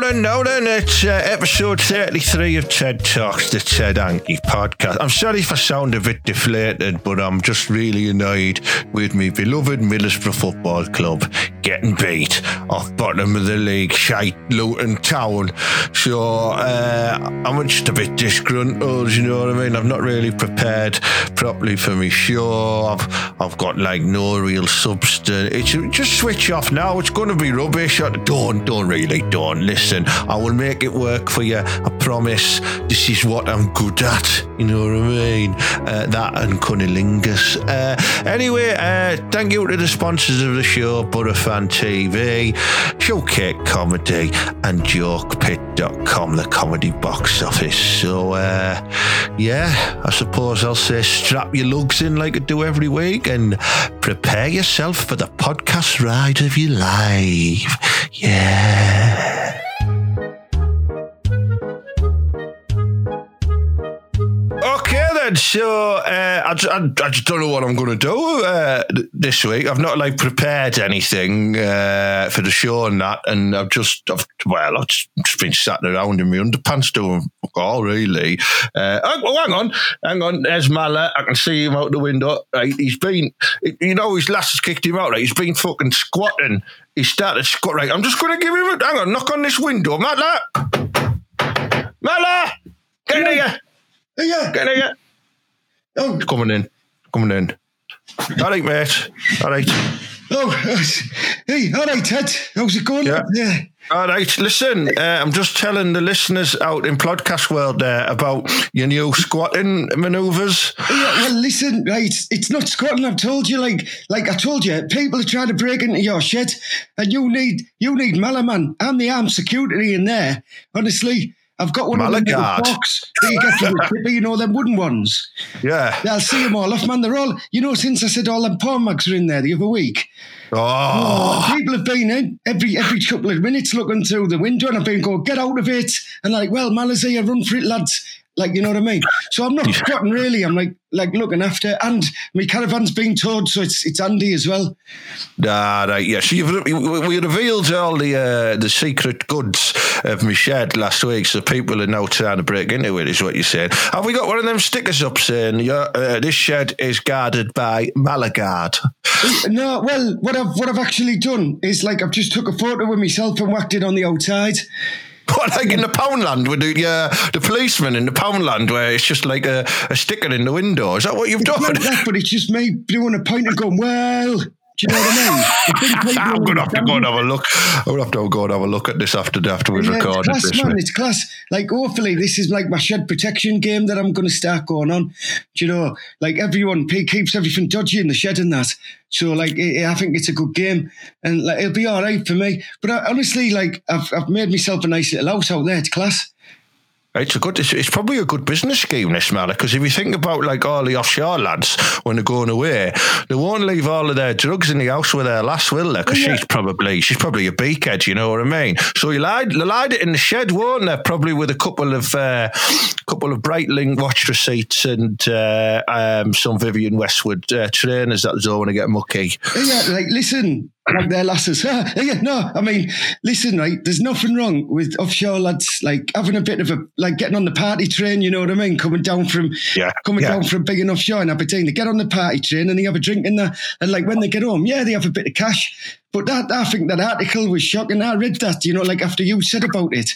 Now then, it's uh, episode 33 of TED Talks, the Ted Anki podcast. I'm sorry if I sound a bit deflated, but I'm just really annoyed with me beloved Middlesbrough Football Club getting beat off bottom of the league, shite Luton Town. So uh, I'm just a bit disgruntled, you know what I mean? I've not really prepared properly for me show. I've, I've got like no real substance. It's just switch off now. It's going to be rubbish. Don't, don't really don't listen. I will make it work for you. I promise. This is what I'm good at. You know what I mean? Uh, that and cunnilingus. Uh, anyway, uh, thank you to the sponsors of the show, Butterfan TV, Showcake Comedy, and JokePit.com, the comedy box office. So, uh, yeah, I suppose I'll say strap your lugs in like I do every week and prepare yourself for the podcast ride of your life. Yeah. Then, so uh, I, I, I just don't know what I'm going to do uh, this week. I've not like prepared anything uh, for the show and that, and I've just, I've, well, I've just, been sat around in my underpants doing fuck all really. Uh, oh, hang on, hang on. There's Mala. I can see him out the window. Right, he's been, you know, his lass has kicked him out. Right, he's been fucking squatting. He started squat. Right, I'm just going to give him a hang on. Knock on this window, Mala. Mala, get in here. Yeah. Get in here. Oh, Coming in. Coming in. All right, mate. All right. oh, hey, all right, Ted. How's it going? Yeah. yeah. All right. Listen, uh, I'm just telling the listeners out in podcast world there about your new squatting manoeuvres. Yeah, well, listen, right, it's not squatting. I've told you, like, like I told you, people are trying to break into your shed, and you need, you need Malaman and the armed security in there. Honestly, I've got one of them little Malagard. box that you get from the tipper, you know, them wooden ones. Yeah. Yeah, I'll see them all off, man. They're all, you know, since I said all them porn mags are in there the other week. Oh. oh. People have been in every every couple of minutes looking through the window, and I've been going, "Get out of it!" And like, well, Malazia, run for it, lads. Like, you know what I mean? So I'm not squatting really. I'm like, like looking after, and my caravan's being towed, so it's it's Andy as well. Ah, right, yeah. So you've, we revealed all the uh, the secret goods of my shed last week, so people are now trying to break into it, is what you're saying. Have we got one of them stickers up saying, uh, this shed is guarded by Malagard? No, well, what I've what I've actually done is like I've just took a photo with myself and whacked it on the outside. What, like in the Poundland with the, uh, the policeman in the Poundland where it's just like a, a sticker in the window? Is that what you've done? That, but it's just me doing a point and going, well, do you know what I mean? The big people I'm going to have to go and have a look. I'm going to have to go and have a look at this after, after we've Yeah, recorded it's class, this. man. week. It's class. Like, hopefully, this is like my shed protection game that I'm going to start going on. Do you know, like everyone keeps everything dodgy in the shed and that. So, like, i I think it's a good game, and like, it'll be all right for me. But I, honestly, like, I've I've made myself a nice little house out there. It's class. It's a good. It's, it's probably a good business scheme, this Mala, because if you think about like all the offshore lads when they're going away, they won't leave all of their drugs in the house with their lass, will they? Because Yeah. she's probably she's probably a beakhead. You know what I mean? So you lied, they lied it in the shed, won't they? Probably with a couple of uh, couple of Breitling watch receipts and uh, um, some Vivienne Westwood uh, trainers that don't want to get mucky. Yeah, like listen, like their lasses. yeah, no, I mean, listen, right? There's nothing wrong with offshore lads like having a bit of a like getting on the party train. You know what I mean? Coming down from Yeah, coming yeah. down from big enough shore in Aberdeen, they get on the party train and they have a drink in there. And like when they get home, yeah, they have a bit of cash. But that I think that article was shocking. I read that, you know, like after you said about it.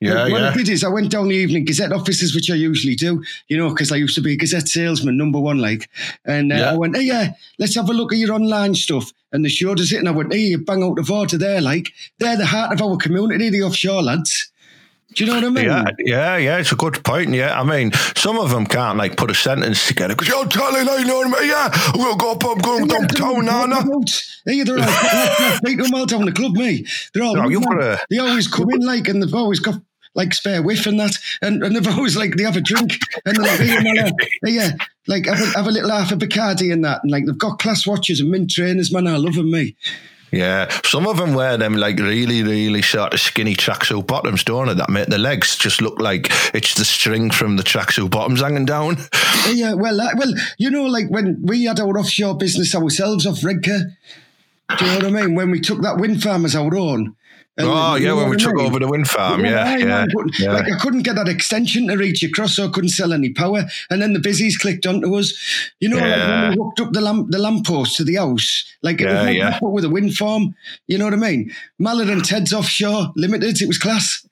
Yeah, Like, what yeah. I did is I went down the evening Gazette offices, which I usually do, you know, because I used to be a Gazette salesman, number one, like. And uh, Yeah. I went, hey, yeah, let's have a look at your online stuff. And they showed us it, and I went, hey, you bang out the water there, like. They're the heart of our community, the offshore lads. Do you know what I mean? Yeah, yeah, yeah. It's a good point. Yeah, I mean, some of them can't like put a sentence together because you're telling I know. what I mean? Yeah, we'll go up. I'm going downtown, Nana. Hey, they're all beat them all down the club, me. They're all. No, you've got a- they always come in like, and they've always got like spare whiff and that, and, and they've always like they have a drink and they're like, hey, man, yeah, like have a, have a little half of Bacardi and that, and like they've got class watches and mint trainers, man. I love them, me. Yeah, some of them wear them like really, really sort of skinny tracksuit bottoms, don't it? That make the legs just look like it's the string from the tracksuit bottoms hanging down. Yeah, well, uh, well, you know, like when we had our offshore business ourselves off Redcar, do you know what I mean? When we took that wind farm as our own, oh yeah, when we took over the wind farm, yeah, yeah, yeah, Like I couldn't get that extension to reach across, so I couldn't sell any power. And then the busies clicked onto us. You know, yeah. like when we hooked up the lamp, the lamppost to the house, like it yeah, was yeah. with a wind farm. You know what I mean? Mallard and Ted's offshore limited. It was class.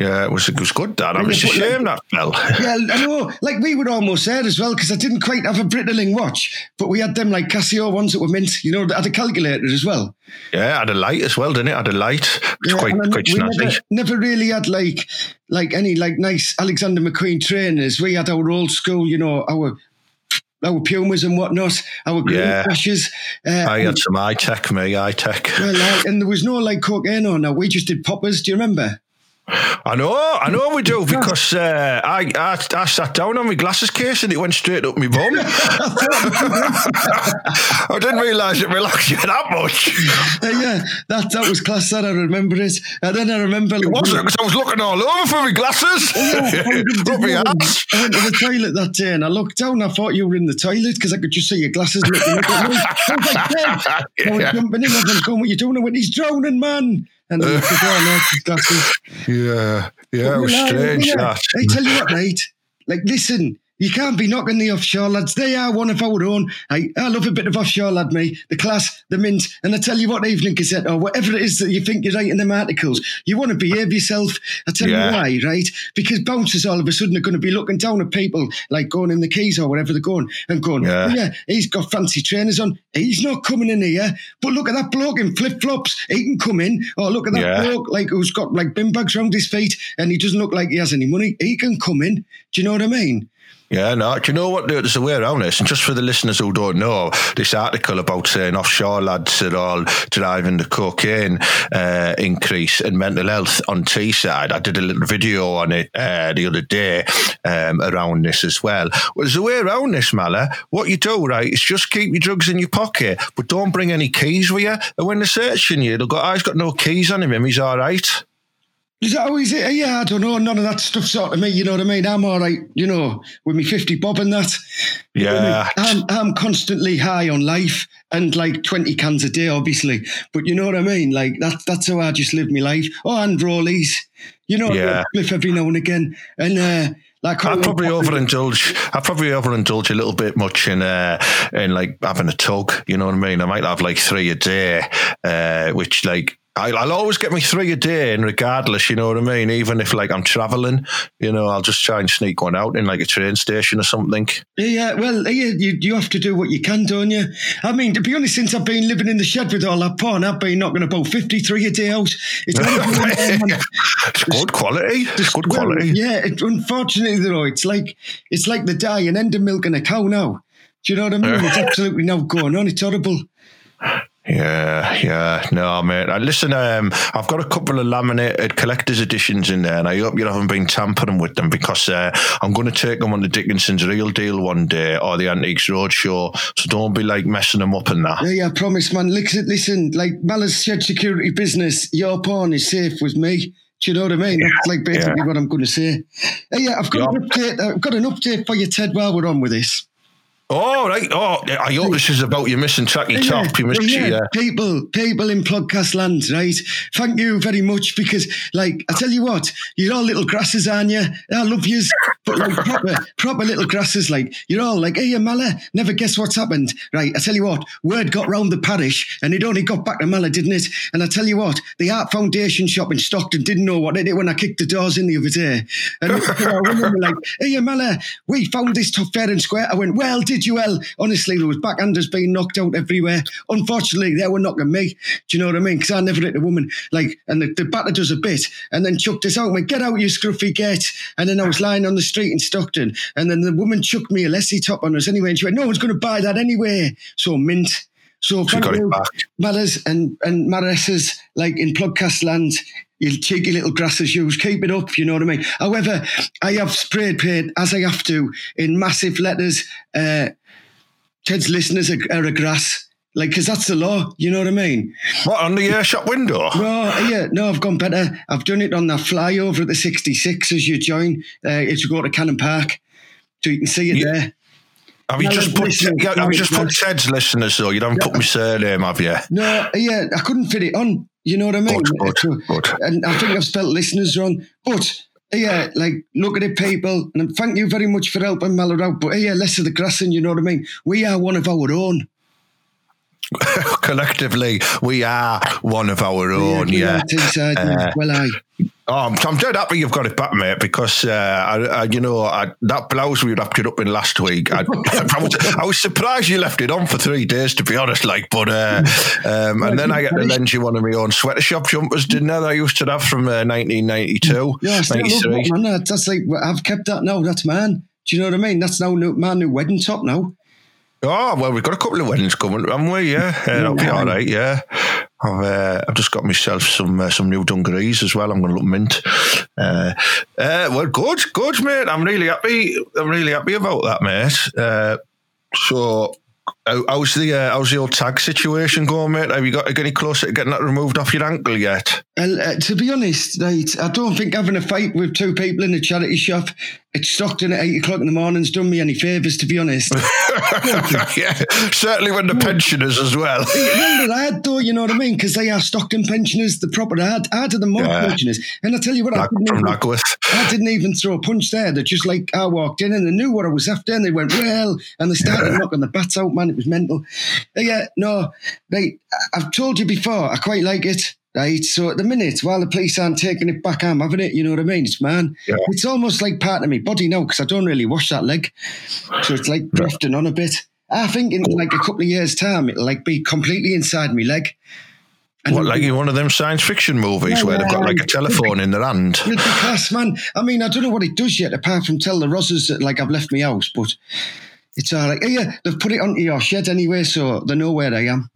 Yeah, it was it was good, Dad. I was ashamed that fell. Yeah, I know. Like we were almost there as well because I didn't quite have a Breitling watch, but we had them like Casio ones that were mint. You know, that had a calculator as well. Yeah, I had a light as well, didn't it? I had a light. It's yeah, quite quite snazzy. Never, never really had like like any like nice Alexander McQueen trainers. We had our old school, you know, our our Pumas and whatnot, our green yeah. crashes. Uh, I had some eye tech, me, eye tech. Well, uh, and there was no like cocaine on. Now we just did poppers. Do you remember? I know, I know we do because uh, I, I I sat down on my glasses case and it went straight up my bum. I didn't realise it relaxed you that much. Uh, yeah, that that was class. That I remember it, and then I remember it wasn't because I was looking all over for my glasses. Yeah, I, I went to the toilet that day and I looked down. I thought you were in the toilet because I could just see your glasses looking at me. I was like, I was jumping in. I was going, "What are you doing?" I went, "He's drowning, man." And then oh, glasses. Yeah, yeah, it was strange. Yeah. I tell you what, mate. Like, listen, you can't be knocking the offshore lads. They are one of our own. I, I love a bit of offshore lad, me. The class, the mint. And I tell you what, Evening Gazette, or whatever it is that you think you're writing them articles, you want to behave yourself. I tell yeah. you why, right? Because bouncers all of a sudden are going to be looking down at people like going in the keys or wherever they're going and going, yeah, oh, yeah he's got fancy trainers on. He's not coming in here. But look at that bloke in flip flops. He can come in. Or look at that yeah. bloke like who's got like bin bags around his feet and he doesn't look like he has any money. He can come in. Do you know what I mean? Yeah, no. Do you know what? There's a way around this. And just for the listeners who don't know, this article about saying offshore lads are all driving the cocaine uh, increase in mental health on Teesside. I did a little video on it uh, the other day um, around this as well. well. There's a way around this, Mala. What you do, right, is just keep your drugs in your pocket, but don't bring any keys with you. And when they're searching you, they'll go, oh, he's got no keys on him. He's all right. Is that always it? Yeah, I don't know. None of that stuff sort of me. You know what I mean? I'm all right. You know, with me fifty bob and that. Yeah, I am I'm constantly high on life and like twenty cans a day, obviously. But you know what I mean? Like that's that's how I just live my life. Oh, and rollies. You know, yeah. Cliff every now and again, and. uh like I probably overindulge. I probably overindulge a little bit much in uh, in like having a tug. You know what I mean? I might have like three a day, uh, which like I'll always get me three a day, and regardless, you know what I mean. Even if like I'm traveling, you know, I'll just try and sneak one out in like a train station or something. Yeah, well, yeah, you you have to do what you can, don't you? I mean, to be honest, since I've been living in the shed with all that porn, I've been knocking about fifty three a day out. It's, it's good quality. It's good quality. yeah, it, unfortunately though, it's like it's like the dying end of milking a cow now. Do you know what I mean? It's absolutely now going on. It's horrible. Yeah, yeah, no, mate. Uh, listen, um, I've got a couple of laminated collector's editions in there, and I hope you haven't been tampering with them because uh, I'm going to take them on the Dickinson's Real Deal one day or the Antiques Roadshow. So don't be like messing them up and that. Yeah, yeah, I promise, man. Listen, listen like Mala's Shed Security Business, your porn is safe with me. Do you know what I mean? That's like basically yeah. what I'm going to say. Uh, yeah, I've got, an update, I've got an update for you, Ted, while we're on with this. Oh right! Oh, I hope this is about you missing tracky yeah, top. You missed yeah, yeah. people, people in podcast land, right? Thank you very much because, like, I tell you what, you're all little grasses, aren't you? I love yous, but like proper, proper little grasses. Like you're all like, hey, Mala, never guess what's happened, right? I tell you what, word got round the parish, and it only got back to Mala, didn't it? And I tell you what, the Art Foundation shop in Stockton didn't know what it did when I kicked the doors in the other day, and women were like, hey, Mala, we found this top fair and square. I went, well, did did you well? Honestly, there was backhanders being knocked out everywhere. Unfortunately, they were knocking me. Do you know what I mean? Because I never hit a woman. Like, and the, the batter does a bit and then chucked us out. And went, get out, you scruffy get. And then I was lying on the street in Stockton. And then the woman chucked me a Lessie top on us anyway. And she went, no one's going to buy that anyway. So mint. So, so got it back. Maras and, and Maresses, like in podcast land, You cheeky little grasses shoes, keep it up, you know what I mean? However, I have sprayed paint, as I have to, in massive letters. Uh, Ted's listeners are, are a grass. Like, because that's the law, you know what I mean? What, on the uh, shop window? No, yeah, no, I've gone better. I've done it on that flyover at the 66 as you join, uh, as you go to Cannon Park. So you can see it Yeah. there. Have you, no, just put, have you just put Ted's listeners though? You haven't put my surname, have you? No, yeah, I couldn't fit it on. You know what I mean? So- good, good. and I think I've spelt listeners wrong. But yeah, like look at it, people, and thank you very much for helping Mala out. But yeah, less of the grassing, you know what I mean? We are one of our own. Collectively, we are one of our own. Yeah. Teesside, Uh, well, I. Oh, I'm, I'm dead happy you've got it back, mate, because uh, I, I, you know I, that blouse we wrapped it up in last week. I, I, was, I was surprised you left it on for three days, to be honest. Like, but uh, um, and then I get to lend you one of my own sweater shop jumpers, didn't I? That I used to have from uh, 1992, Yeah, I still love 93. that, man. That- That's like I've kept that now. That's man. Do you know what I mean? That's now my new wedding top now. Oh well, we've got a couple of weddings coming, haven't we? Yeah, uh, that'll be all right. Yeah, I've uh, I've just got myself some uh, some new dungarees as well. I'm going to look mint. Uh, uh, well, good, good, mate. I'm really happy. I'm really happy about that, mate. Uh, so. How- How's the uh, how's the old tag situation going, mate? Have you got any closer to getting that removed off your ankle yet? Uh, to be honest, right, I don't think having a fight with two people in a charity shop at Stockton at eight o'clock in the morning's done me any favours. To be honest, yeah, certainly when the pensioners as well. well, they're though, you know what I mean? Because they are Stockton pensioners, the proper hard, harder than most Yeah. pensioners. And I tell you what, I didn't, from even, I didn't even throw a punch there. They're just like I walked in and they knew what I was after, and they went well, and they started knocking the bats out. Man, it was mental. Uh, yeah, no, right. I've told you before, I quite like it. Right, so at the minute, while the police aren't taking it back, I'm having it. You know what I mean? It's man, Yeah. it's almost like part of my body now because I don't really wash that leg, so it's like drifting on a bit. I think in like a couple of years' time, it'll like be completely inside my leg. And What, like in one of them science fiction movies Yeah, where they've got like a telephone in their hand? It'll be class, man. I mean, I don't know what it does yet, apart from tell the Rosses that like I've left my house, but it's all right. Yeah, they've put it onto your shed anyway, so they know where I am.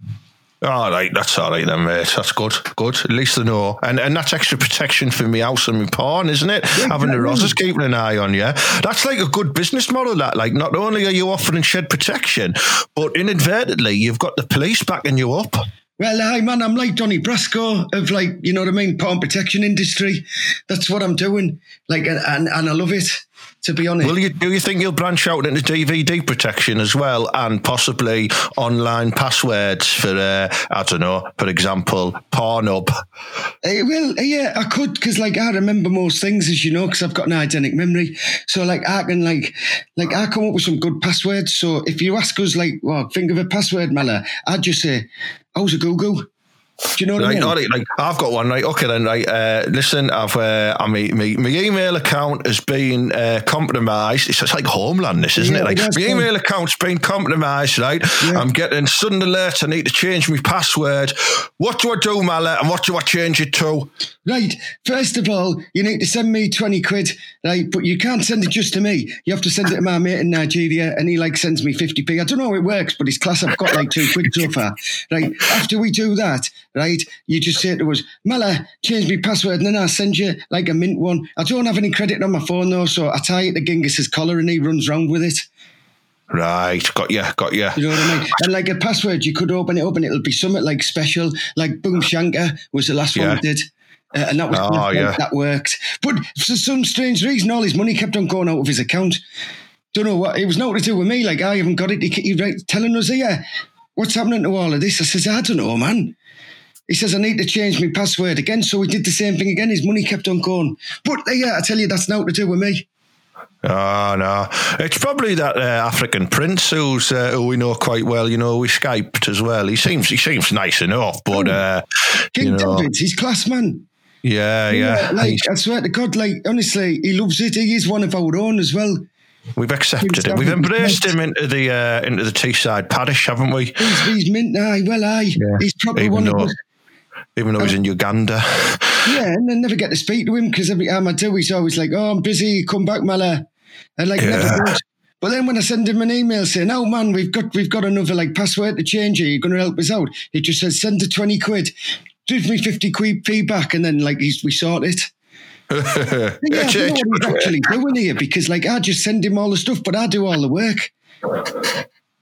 All right, that's all right then, mate. That's good, good. At least they know, and and that's extra protection for me house and my porn, isn't it? Having the. Rosses keeping an eye on you. That's like a good business model. That like not only are you offering shed protection, but inadvertently you've got the police backing you up. Well, hi, man, I'm like Donnie Brasco of like, you know what I mean, porn protection industry. That's what I'm doing. Like, and, and, and I love it, to be honest. Will you? Do you think you'll branch out into DVD protection as well, and possibly online passwords for, uh, I don't know, for example, Pornhub? Eh, well, yeah, I could because like I remember most things, as you know, because I've got an eidetic memory. So like I can like like I come up with some good passwords. So if you ask us like, well, think of a password, Mala, I'd just say, "How's a Google?" Do you know what I mean? All right, like I've got one. Right, okay then. Right, uh, listen, I've uh, I mean, my, my email account has been uh, compromised. It's just like Homeland, this isn't Yeah, it? Like it my been. email account's been compromised. Right, Yeah. I'm getting sudden alerts. I need to change my password. What do I do, Mallet? And what do I change it to? Right. First of all, you need to send me 20 quid, right? But you can't send it just to me. You have to send it to my mate in Nigeria, and he like sends me 50p. I don't know how it works, but it's class. I've got like two quid so far. Right. After we do that, right, you just say to us, Mala, change my password, and then I'll send you like a mint one. I don't have any credit on my phone though, so I tie it to Gingus's collar and he runs round with it. Right, got you, got you. You know what I mean? And like a password, you could open it up and it'll be something like special, like Boom Shanka was the last Yeah. one we did. Uh, and that was Oh, yeah. that worked. But for some strange reason, all his money kept on going out of his account. Don't know what it was nothing to do with me. Like I haven't got it. He, he right, telling us here, what's happening to all of this? I says, I don't know, man. He says, I need to change my password again. So we did the same thing again. His money kept on going. But uh, yeah, I tell you, that's nothing to do with me. Oh no, it's probably that uh, African prince who's uh, who we know quite well. You know, we skyped as well. He seems he seems nice enough, but uh, King you know, David, he's class man. yeah, yeah. like I swear to God, like honestly, he loves it. He is one of our own as well. We've accepted him. We've embraced him into the uh, into the Teesside parish, haven't we? He's, he's mint, aye, well, aye. He's probably Even one of us. Even though he's um, in Uganda. Yeah, and I never get to speak to him because every time I do, he's always like, "Oh, I'm busy. Come back, Mala," and like never Yeah. But then when I send him an email saying, "Oh man, we've got we've got another like password to change here. You're going to help us out?" He just says, "Send the twenty quid." Give me 50 quid feedback and then like he's, we sort it. yeah, I It's- don't know what he's actually doing here because like I just send him all the stuff, but I do all the work.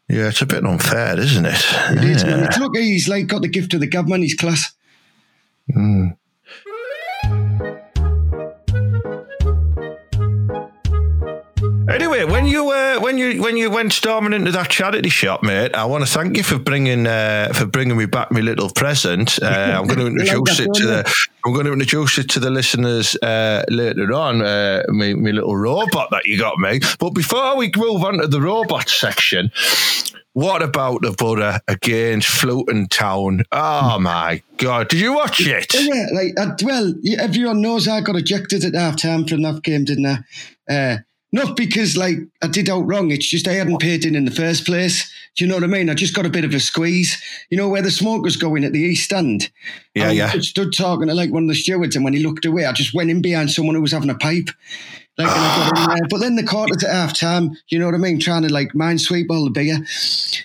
yeah, it's a bit unfair, isn't it? It is, Yeah. man. It's he's like got the gift of the gab, man. He's class. うん。Anyway, when you uh, when you when you went storming into that charity shop, mate, I want to thank you for bringing uh, for bringing me back my little present. Uh, I'm going to introduce it to the I'm going to introduce it to the listeners uh, later on. Uh, my, my little robot that you got me. But before we move on to the robot section. What about the Boro against Floating Town? Oh my God! Did you watch it? Yeah, like uh, well, everyone knows I got ejected at half time from that game, didn't I? Not because like I did out wrong. It's just I hadn't paid in in the first place. Do you know what I mean? I just got a bit of a squeeze. You know where the smoke was going at the east end. Yeah, I yeah. stood talking to like one of the stewards, and when he looked away, I just went in behind someone who was having a pipe. Like, and I got in there. But then the quarter at half time, you know what I mean? Trying to like mind sweep all the beer. Uh,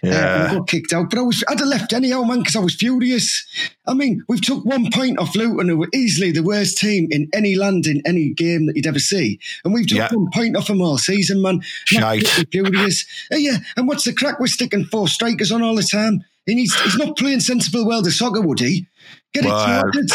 and Yeah. I got kicked out. But I was I'd have left anyhow, man, because I was furious. I mean, we've took one point off Luton, who were easily the worst team in any land in any game that you'd ever see. And we've took Yeah. one point off them all season, man. Shite. furious. Uh, yeah, and what's the crack with sticking four strikers on all the time? He needs, he's not playing sensible world of soccer, would he? Get it Well, sorted.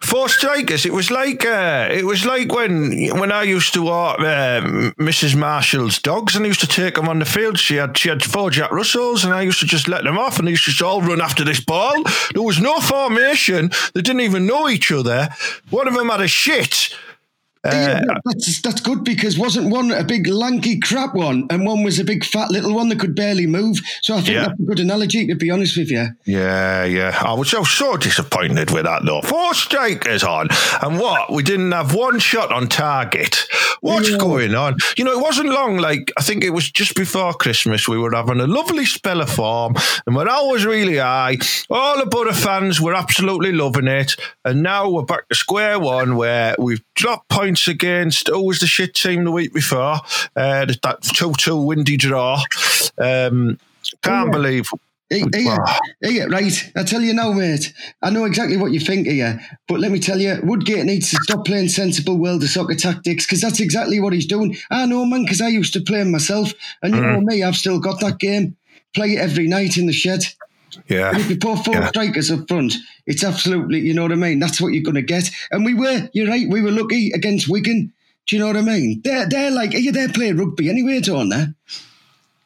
Four strikers. It was like uh, it was like when when I used to walk uh, Mrs. Marshall's dogs, and I used to take them on the field. She had she had four Jack Russells, and I used to just let them off, and they used to just all run after this ball. There was no formation. They didn't even know each other. One of them had a shit. Yeah, Uh, that's, that's good because wasn't one a big lanky crap one and one was a big fat little one that could barely move. So I think Yeah. that's a good analogy, to be honest with you. Yeah, yeah. I was so, so disappointed with that, though. Four strikers on, and what? We didn't have one shot on target. What's Yeah. going on? You know, it wasn't long. Like I think it was just before Christmas. We were having a lovely spell of form, and morale was really high. All the Butter fans were absolutely loving it, and now we're back to square one, where we've dropped points against always was the shit team the week before. Uh, that two-two windy draw. Um, can't Yeah. believe. Hey, Wow. hey, right. I tell you now, mate. I know exactly what you think here, but let me tell you, Woodgate needs to stop playing sensible world of soccer tactics because that's exactly what he's doing. I know, man, because I used to play 'em myself, and you know me, I've still got that game. Play it every night in the shed. Yeah. If you put four Yeah. strikers up front, it's absolutely, you know what I mean? That's what you're going to get. And we were, you're right, we were lucky against Wigan. Do you know what I mean? They're, they're like, yeah, they're playing rugby anyway, don't they?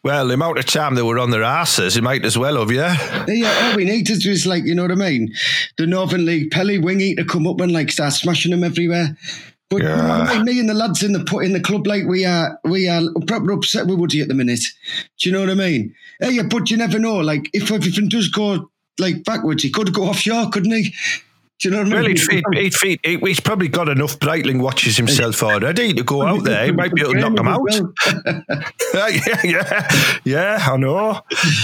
Well, the amount of time they were on their asses, you might as well have, yeah. Yeah, all we needed was like, you know what I mean? The Northern League Pelly Wingy to come up and like start smashing them everywhere. But you know what I Yeah. me and the lads in the put in the club, like we are, we are proper upset with Woody at the minute. Do you know what I mean? Yeah, yeah, but you never know. Like if everything does go like backwards, he could go offshore, couldn't he? Do you know what I Well, he'd, he'd, he'd, he's probably got enough Breitling watches himself already to go out there. He might be able to knock them out. yeah, yeah, yeah, I know.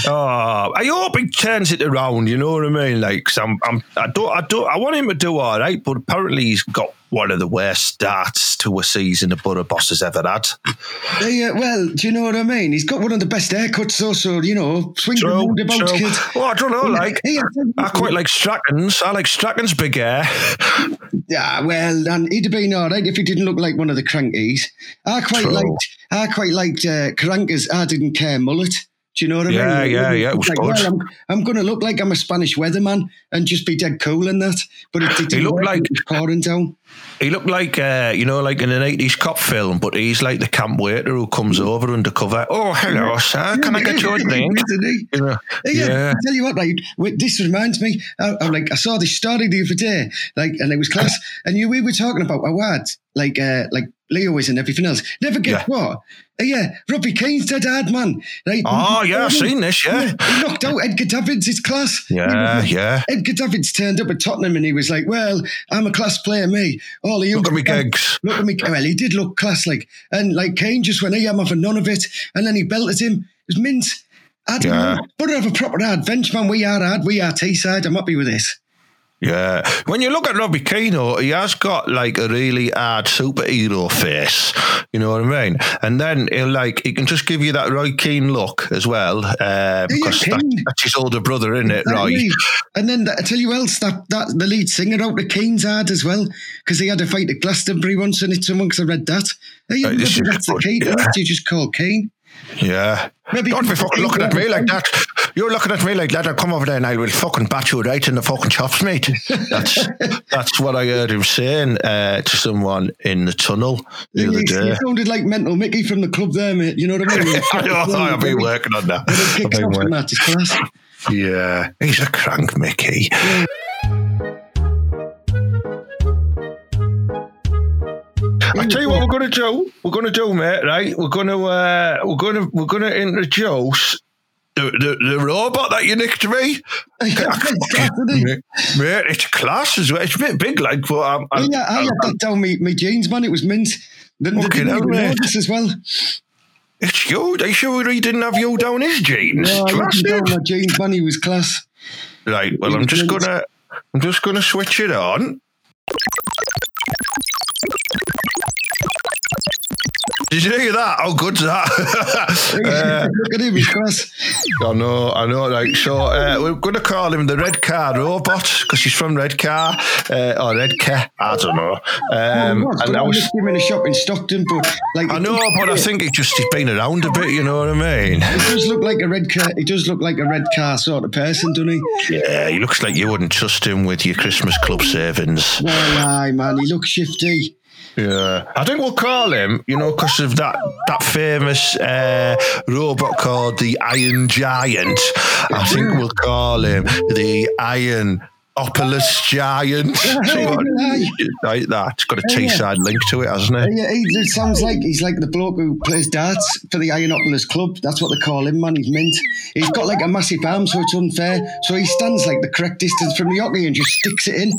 Oh, I hope he turns it around. You know what I mean? Like, 'cause I'm, I'm, I don't, I don't, I want him to do all right, but apparently he's got one of the worst starts to a season the Boro Boss has ever had. Yeah, yeah, well, do you know what I mean? He's got one of the best haircuts, also, you know, swing the True, roundabout true. kid. Well, I don't know. Like, Hey, I tell you I what, quite like Strachan's. I like Strachan's big hair. Yeah, well, and he'd have been all right if he didn't look like one of the Krankies. I quite True. liked, I quite liked uh, Karanka's I didn't care mullet. Do you know what I Yeah, mean? yeah, yeah, was like, well, I'm, I'm going to look like I'm a Spanish weatherman and just be dead cool in that. But it, it didn't looked like- pouring down. He looked like, uh, you know, like in an 80s cop film, but he's like the camp waiter who comes over undercover. Oh, hello, sir. Can I get you a drink? You know, Yeah, yeah. I tell you what, right? This reminds me. I, I'm like, I saw this story the other day, like, and it was class. And you, we were talking about Awad, like, uh, like Leo is and everything else. Never guess what? Uh, yeah, Robbie Keane's dead hard, man. Right? Oh, yeah, I've seen this, yeah. He knocked out Edgar Davids, his class. Yeah, yeah. Edgar Davids turned up at Tottenham and he was like, "Well, I'm a class player, me. All you, Look at me gigs. Look at me. Well, he did look class, like, and like Keane just went, "Hey, I'm having none of it," and then he belted him. It was mint. I don't Yeah. know. Have a proper hard bench, man. We are hard. We are Teesside. I'm happy with this. Yeah. When you look at Robbie Keane, he has got like a really hard superhero face. You know what I mean? And then he'll like he can just give you that Roy Keane look as well. Uh, because that, that's his older brother, isn't it, Roy? And then I tell you else that, that the lead singer out of Keane's ad as well, because he had a fight at Glastonbury once and it's someone because I read that. Hey, right, maybe that's the Keane. Yeah. You just call Keane. Yeah. Maybe Don't be fucking looking at me like that. You're looking at me like that. I'll come over there and I will fucking bat you right in the fucking chops, mate. That's that's what I heard him saying uh, to someone in the tunnel the you, other day. You sounded like Mental Mickey from the club there, mate. You know what I mean? I know, I've been working on that. I've been working. That. Yeah, he's a crank Mickey. Yeah. I tell you what, we're going to do. We're going to do, mate. Right? We're going to uh, we're going to we're going to introduce the, the, the robot that you nicked me. mate, mate, it's class as well. It's a bit big, like, but I'm, I'm, yeah, I had that down my, my jeans, man. It was mint. The, the, okay, the, mate. as well. It's you. They sure he didn't have you down his jeans. No, I down my jeans, man. He was class. Right. Well, I'm just gonna I'm just gonna switch it on. Did you hear that? How good's that? uh, Look at him, he's class. I know, I know. Like, so uh, we're going to call him the Red Car Robot because he's from Redcar uh, or Redcar. I don't know. Um, oh, and I was him in a shop in Stockton, but like I know, but I think he just he's been around a bit. You know what I mean? He does look like a red car. He does look like a red car sort of person, doesn't he? Yeah, he looks like you wouldn't trust him with your Christmas club savings. Well, aye, man, he looks shifty. Yeah, I think we'll call him, you know, because of that that famous uh, robot called the Iron Giant. I think we'll call him the Iron Opulus Giant. like that. It's got a Teesside link to it, hasn't it? Yeah, he, sounds like he's like the bloke who plays darts for the Ironopolis Club. That's what they call him, man. He's mint. He's got like a massive arm, so it's unfair. So he stands like the correct distance from the oche and just sticks it in.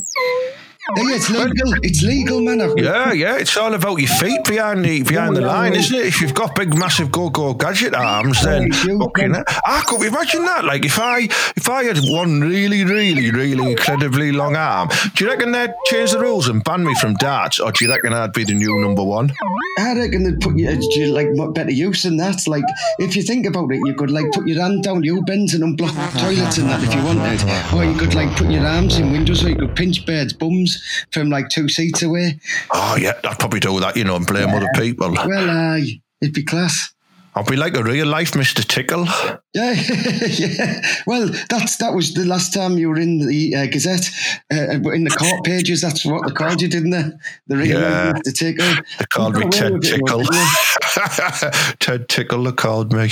Yeah, it's legal. It's legal, man. Yeah, yeah. It's all about your feet behind the behind the line, isn't it? If you've got big, massive go-go gadget arms, then fucking. I could imagine that. Like if I if I had one really, really, really incredibly long arm, do you reckon they'd change the rules and ban me from darts, or do you reckon I'd be the new number one? I reckon they'd put you uh, to like better use than that. Like if you think about it, you could like put your hand down your bins and unblock toilets and that if you wanted, or you could like put your arms in windows, or you could pinch birds' bums from like two seats away. Oh yeah, I'd probably do that, you know, and blame yeah. other people. Well, uh, it'd be class. I'll be like a real life Mr. Tickle. Yeah, yeah. Well, that's that was the last time you were in the uh, Gazette, uh, in the court pages. That's what they called you, didn't they? The real yeah. Mr. Tickle. They called me Ted Tickle. Ted Tickle. They called me.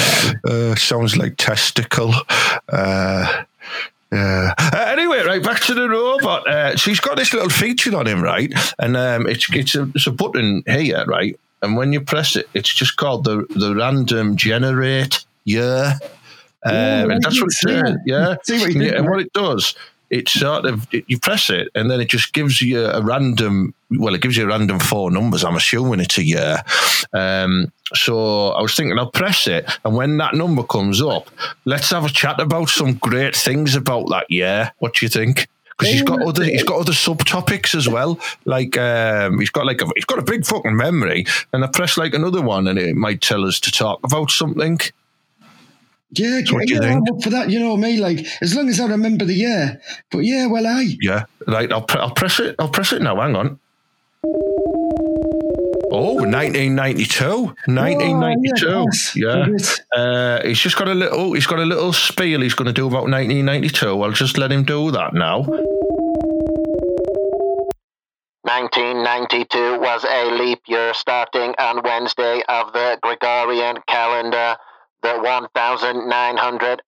uh, sounds like testicle. Uh, yeah. Uh, anyway, right back to the robot. Uh, so he's got this little feature on him, right? And um, it's it's a, it's a button here, right? And when you press it, it's just called the the random generate year. Um, Ooh, and that's what it's. Yeah. See what yeah, and what it does it sort of you press it and then it just gives you a random well it gives you a random four numbers i'm assuming it's a year um, so i was thinking i'll press it and when that number comes up let's have a chat about some great things about that year what do you think because he's got other he's got other subtopics as well. Like um, he's got like a, he's got a big fucking memory, and I press like another one, and it might tell us to talk about something. Yeah, so what do you think? for that, you know me. Like as long as I remember the year. But yeah, well, I yeah, right. I'll I'll press it. I'll press it now. Hang on. Oh, 1992. 1992. Oh, yeah. yeah. Uh, he's just got a little. He's got a little spiel. He's going to do about 1992. I'll just let him do that now. 1992 was a leap year starting on Wednesday of the Gregorian calendar the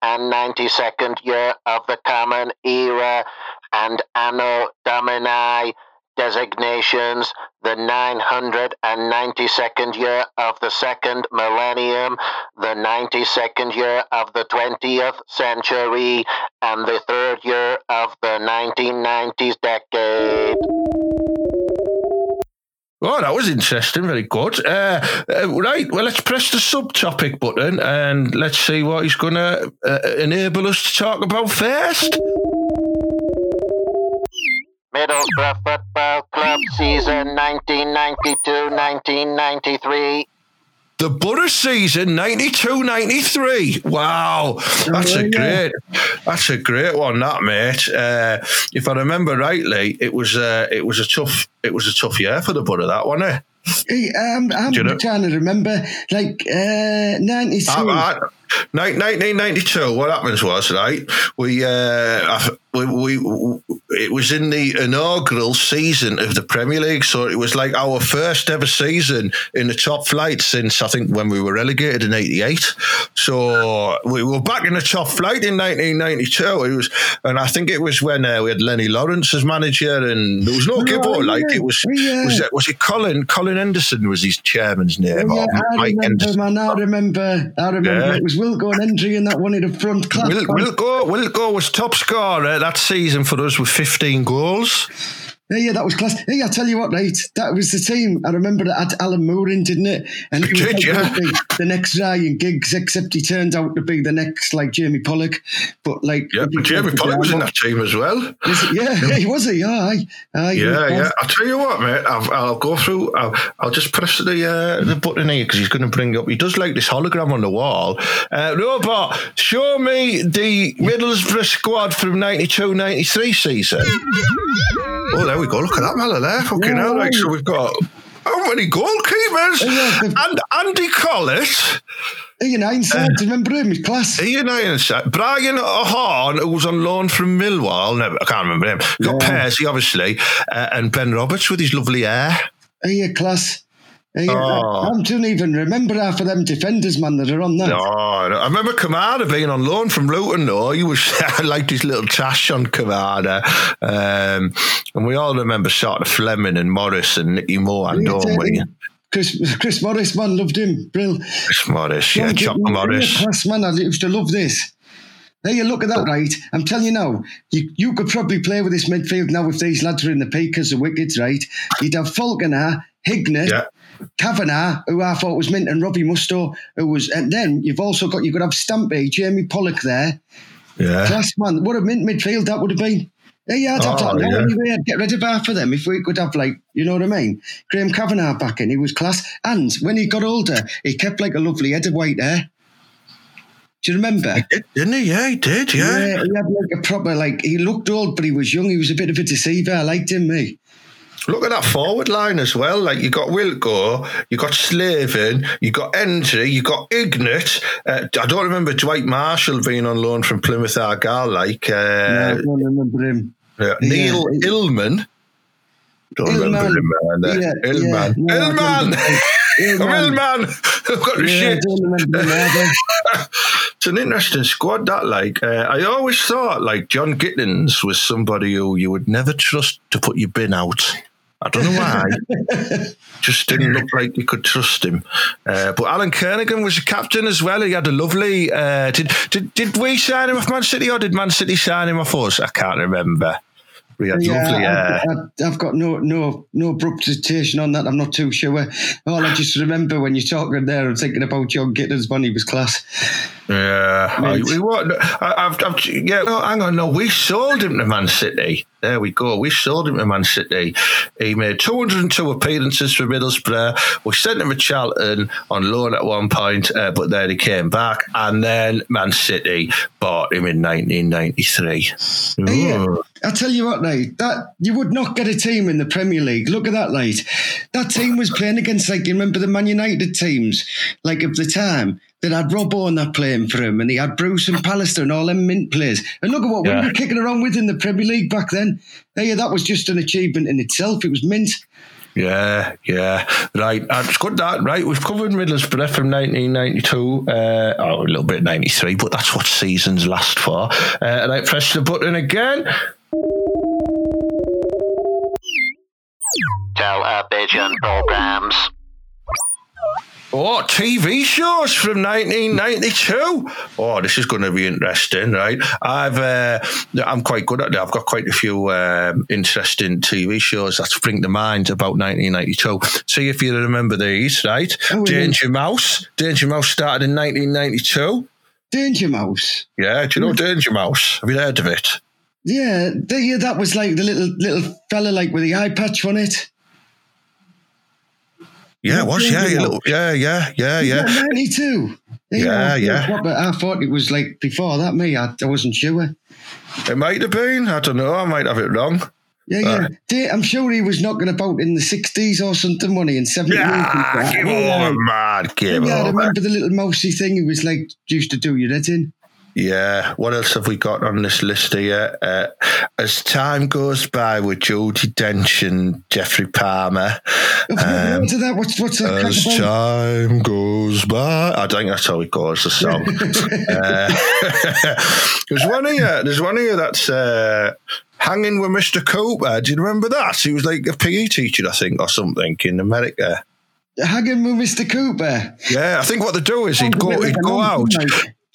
1992nd year of the Common Era, and Anno Domini designations, the 992nd year of the second millennium, the 92nd year of the 20th century, and the third year of the 1990s decade. Oh, that was interesting. Very good. Uh, uh, right. Well, let's press the subtopic button and let's see what he's going to uh, enable us to talk about first. Middlesbrough Football Club season 1992-1993. The Boro season 92 93. Wow. That's a great that's a great one, that mate. Uh, if I remember rightly, it was uh, it was a tough it was a tough year for the Boro, that wasn't it? Hey, I'm, I'm you know- trying to remember, like, uh, 92. Uh, uh, ni- 1992, what happens was, right, we, uh, we, we, it was in the inaugural season of the Premier League, so it was like our first ever season in the top flight since, I think, when we were relegated in 88. So we were back in the top flight in 1992. It was, and I think it was when uh, we had Lennie Lawrence as manager, and there was no Oh, give up. Like, it was, Yeah. was it, was it Colin, Colin Henderson was his chairman's name? Yeah, I remember, man. I remember. I remember. Yeah. It was Wilco and Hendrie in that one in the front class. Will, Wilco, Wilco was top scorer that season for us with 15 goals. Yeah, yeah, that was class. Hey, I tell you what, right? That was the team. I remember that had Alan Moore in, didn't it? And he was Did like ya? the next Ryan Giggs, except he turned out to be the next like Jamie Pollock. But like, Yeah, but Jamie Pollock was in that team as well. Was? Yeah, he was he? Aye, aye. he Yeah, was. yeah. I'll tell you what, mate. I'll, I'll go through. I'll, I'll just press the uh, the button here because he's going to bring up. He does like this hologram on the wall. Uh, Robot, show me the Middlesbrough squad from 92-93 season. Oh, there we go. Look at that fella there. Fucking Yeah, hell! Like, so we've got how many goalkeepers? Yeah, and Andy Collett. Ian Ironside, do you remember him? His class. Ian Ironside, Brian O'Horn, who was on loan from Millwall, never, I can't remember him. Got Yeah. Pearsie, obviously, uh, and Ben Roberts with his lovely hair. Hey, class. Hey, Oh. I, don't even remember half of them defenders, man, that are on that. No, I remember Kamara being on loan from Luton, though. He was I liked his little tash on Kamara. Um, and we all remember sort of Fleming and Morris and Nicky Moore, and Yeah, don't we? Chris, Chris Morris, man, loved him. Brill. Chris Morris, yeah, Gittens, Morris. Class, man, I used to love this. There you look at that, right? I'm telling you now, you, you could probably play with this midfield now if these lads were in the peakers, the wickets, right? You'd have Falconer, Hignett, Yeah. Kavanagh, who I thought was mint, and Robbie Mustoe, who was, and then you've also got, you could have Stampy, Jamie Pollock there. Yeah. Class, man. What a mint midfield that would have been. Yeah, yeah, I'd have Oh, that yeah. anyway. I'd get rid of half of them if we could have, like, you know what I mean? Graham Kavanagh back in, he was class. And when he got older, he kept like a lovely head of white hair. Do you remember? Did- Didn't he? Yeah, he did, yeah. he had like a proper, like, he looked old, but he was young. He was a bit of a deceiver. I liked him, me. Look at that forward line as well. Like you got Wilco, you got Slaven, you got Hendrie, you got Hignett. Uh, I don't remember Dwight Marshall being on loan from Plymouth Argyle. Like Yeah, I uh, don't remember him. uh, Yeah. Neil Illman. Don't remember him, man. Yeah, Uh, Illman. yeah. No, Illman. Illman. Illman. I've got the Yeah, shit. don't remember him either. It's an interesting squad, that. Like, uh, I always thought, like, John Gittens was somebody who you would never trust to put your bin out. I don't know why. Just didn't look like you could trust him. Uh, but Alan Kernaghan was a captain as well. He had a lovely. Uh, did, did did we sign him off Man City or did Man City sign him off us? I can't remember. We had lovely. Uh, I've, I've- I've got no no no representation on that. I'm not too sure. All I just remember when you're talking there, I'm thinking about John Gittens when he was class. Yeah, I, we what? I've, I've, yeah. No, hang on. No, we sold him to Man City. There we go. We sold him to Man City. He made 202 appearances for Middlesbrough. We sent him to Charlton on loan at one point, uh, but then he came back, and then Man City bought him in 1993. Yeah. I tell you what, right, that you would not get a team in the Premier League. Look at that, right? That team was playing against, like, you remember the Man United teams, like of the time that had Robbo and that playing for him, and he had Bruce and Pallister and all them mint players. And look at what Yeah. we were kicking around with in the Premier League back then. Yeah, that was just an achievement in itself. It was mint. Yeah, yeah, right. Uh, It's good that right. We've covered Middlesbrough from 1992, uh, oh, a little bit 93, but that's what seasons last for. Uh, right, press the button again. Television programs. Oh, TV shows from 1992. Oh, this is going to be interesting, right? I've, uh, I'm quite good at that. I've got quite a few um, interesting TV shows that spring to mind about 1992. See if you remember these, right? Oh, yeah. Danger Mouse. Danger Mouse started in 1992. Danger Mouse. Yeah, do you know Danger Mouse? Have you heard of it? Yeah, the, yeah, that was like the little little fella like with the eye patch on it. Yeah, it was. Yeah, yeah, little, yeah, yeah, yeah, yeah. ninety two. Yeah, yeah. But I thought it was like before that. Me, I, I wasn't sure. It might have been. I don't know. I might have it wrong. Yeah, yeah. Uh, I'm sure he was knocking about in the 60s or something, when he in 70s. Yeah, give over, man. Give yeah, I remember the little mousy thing he was like, used to do your head in. Yeah. What else have we got on this list here? Uh, as time goes by with Judi Dench and Geoffrey Palmer. Heard of that. What's, what's that? As time goes by, I think that's how it goes. The song. uh, there's one here. There's one here that's uh, hanging with Mr. Cooper. Do you remember that? He was like a PE teacher, I think, or something in America. Hanging with Mr. Cooper. Yeah, I think what they do is he'd go, he'd go out.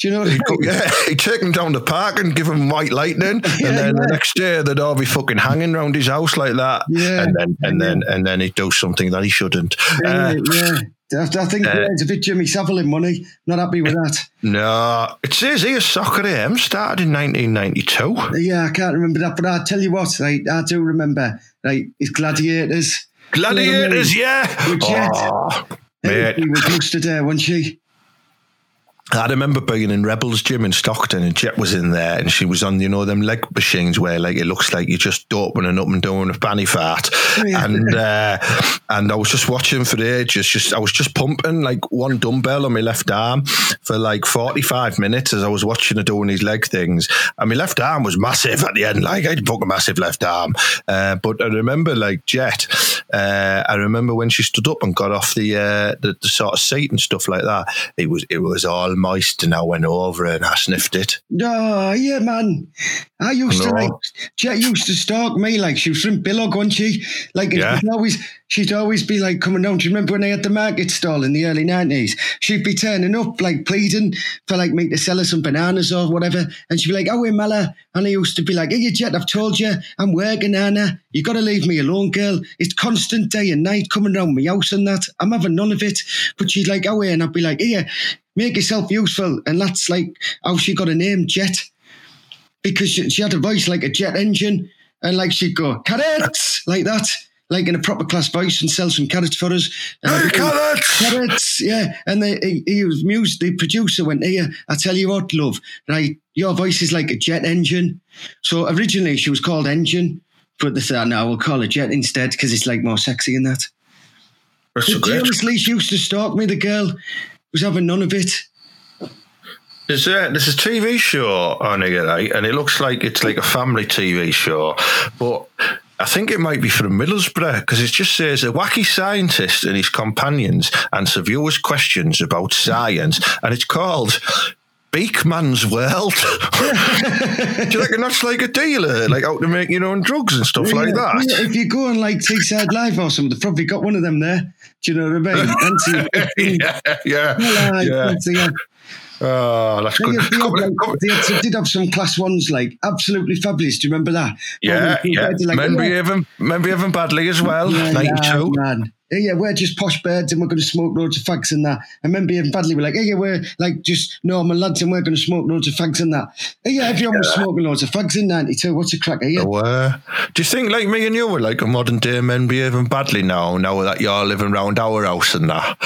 Do you know what I He'd go, mean? yeah, he'd take him down the park and give him white lightning, Yeah, and then the next day they'd all be fucking hanging around his house like that. Yeah. and then and then and then he'd do something that he shouldn't. Uh, yeah, yeah. I, I think uh, it's a bit Jimmy Savile in money. Not happy with that. no, it says here Soccer AM started in 1992. Yeah, I can't remember that, but I tell you what, right, I do remember. Right, it's Gladiators. Gladiators, yeah. With Jet. Oh, mate, He was mustard there, wasn't she? I remember being in Rebels Gym in Stockton and Jet was in there and she was on, you know, them leg machines where like it looks like you're just opening up and doing a fanny fart. Yeah. And uh, and I was just watching for ages. Just I was just pumping like one dumbbell on my left arm for like 45 minutes as I was watching her doing these leg things. And my left arm was massive at the end. Like I had a fucking massive left arm. Uh, but I remember like Jet, uh, I remember when she stood up and got off the, uh, the the sort of seat and stuff like that. It was it was all moist, and I went over and I sniffed it. Oh, yeah, man. I used to like, Jet used to stalk me like she was from Billog, wasn't she? Like, Yeah. she'd always, she'd always be like coming down. Do you remember when I had the market stall in the early 90s? She'd be turning up, like pleading for like me to sell her some bananas or whatever. And she'd be like, oh, Mala. And I used to be like, hey, Jet, I've told you, I'm working, Anna. You got to leave me alone, girl. It's constant day and night coming round my house and that. I'm having none of it. But she'd like, oh, and I'd be like, yeah, make yourself useful. And that's like how she got a name, Jet because she, she had a voice like a jet engine, and like she'd go carrots like that, like in a proper class voice, and sell some carrots for us. And Hey, I'd be like, carrots! carrots, yeah. And the, he, he was music. The producer went, "Here, I tell you what, love, right? Your voice is like a jet engine." So originally she was called Engine, but they said, ah, "No, we'll call her Jet instead because it's like more sexy in that." That's so great. honestly, she used to stalk me. The girl was having none of it. There's a, there's a TV show on here, right? And it looks like it's like a family TV show, but I think it might be from Middlesbrough because it just says a wacky scientist and his companions answer viewers' questions about science, and it's called. Beakman's World. Do you reckon that's like a dealer, like out to make your own drugs and stuff like that? yeah, if you go on like Teesside Live or something, they've probably got one of them there. Do you know what I mean? Yeah, yeah, yeah. Yeah. Oh, that's good. they had, Couple of- they had- they did have some class ones, like absolutely fabulous. Do you remember that? Yeah, yeah. bed, like, yeah, even, remember even badly as well. yeah, Ninety yeah, man. Yeah, yeah, we're just posh birds and we're going to smoke loads of fags and that. I remember even badly, we're like, hey, yeah, we're like just normal lads and we're going to smoke loads of fags and that. Yeah, everyone was smoking loads of fags in 92. What's a crack? Hey, yeah. Were. Do you think like me and you were like a modern day men behaving badly now? Now that you're living round our house and that.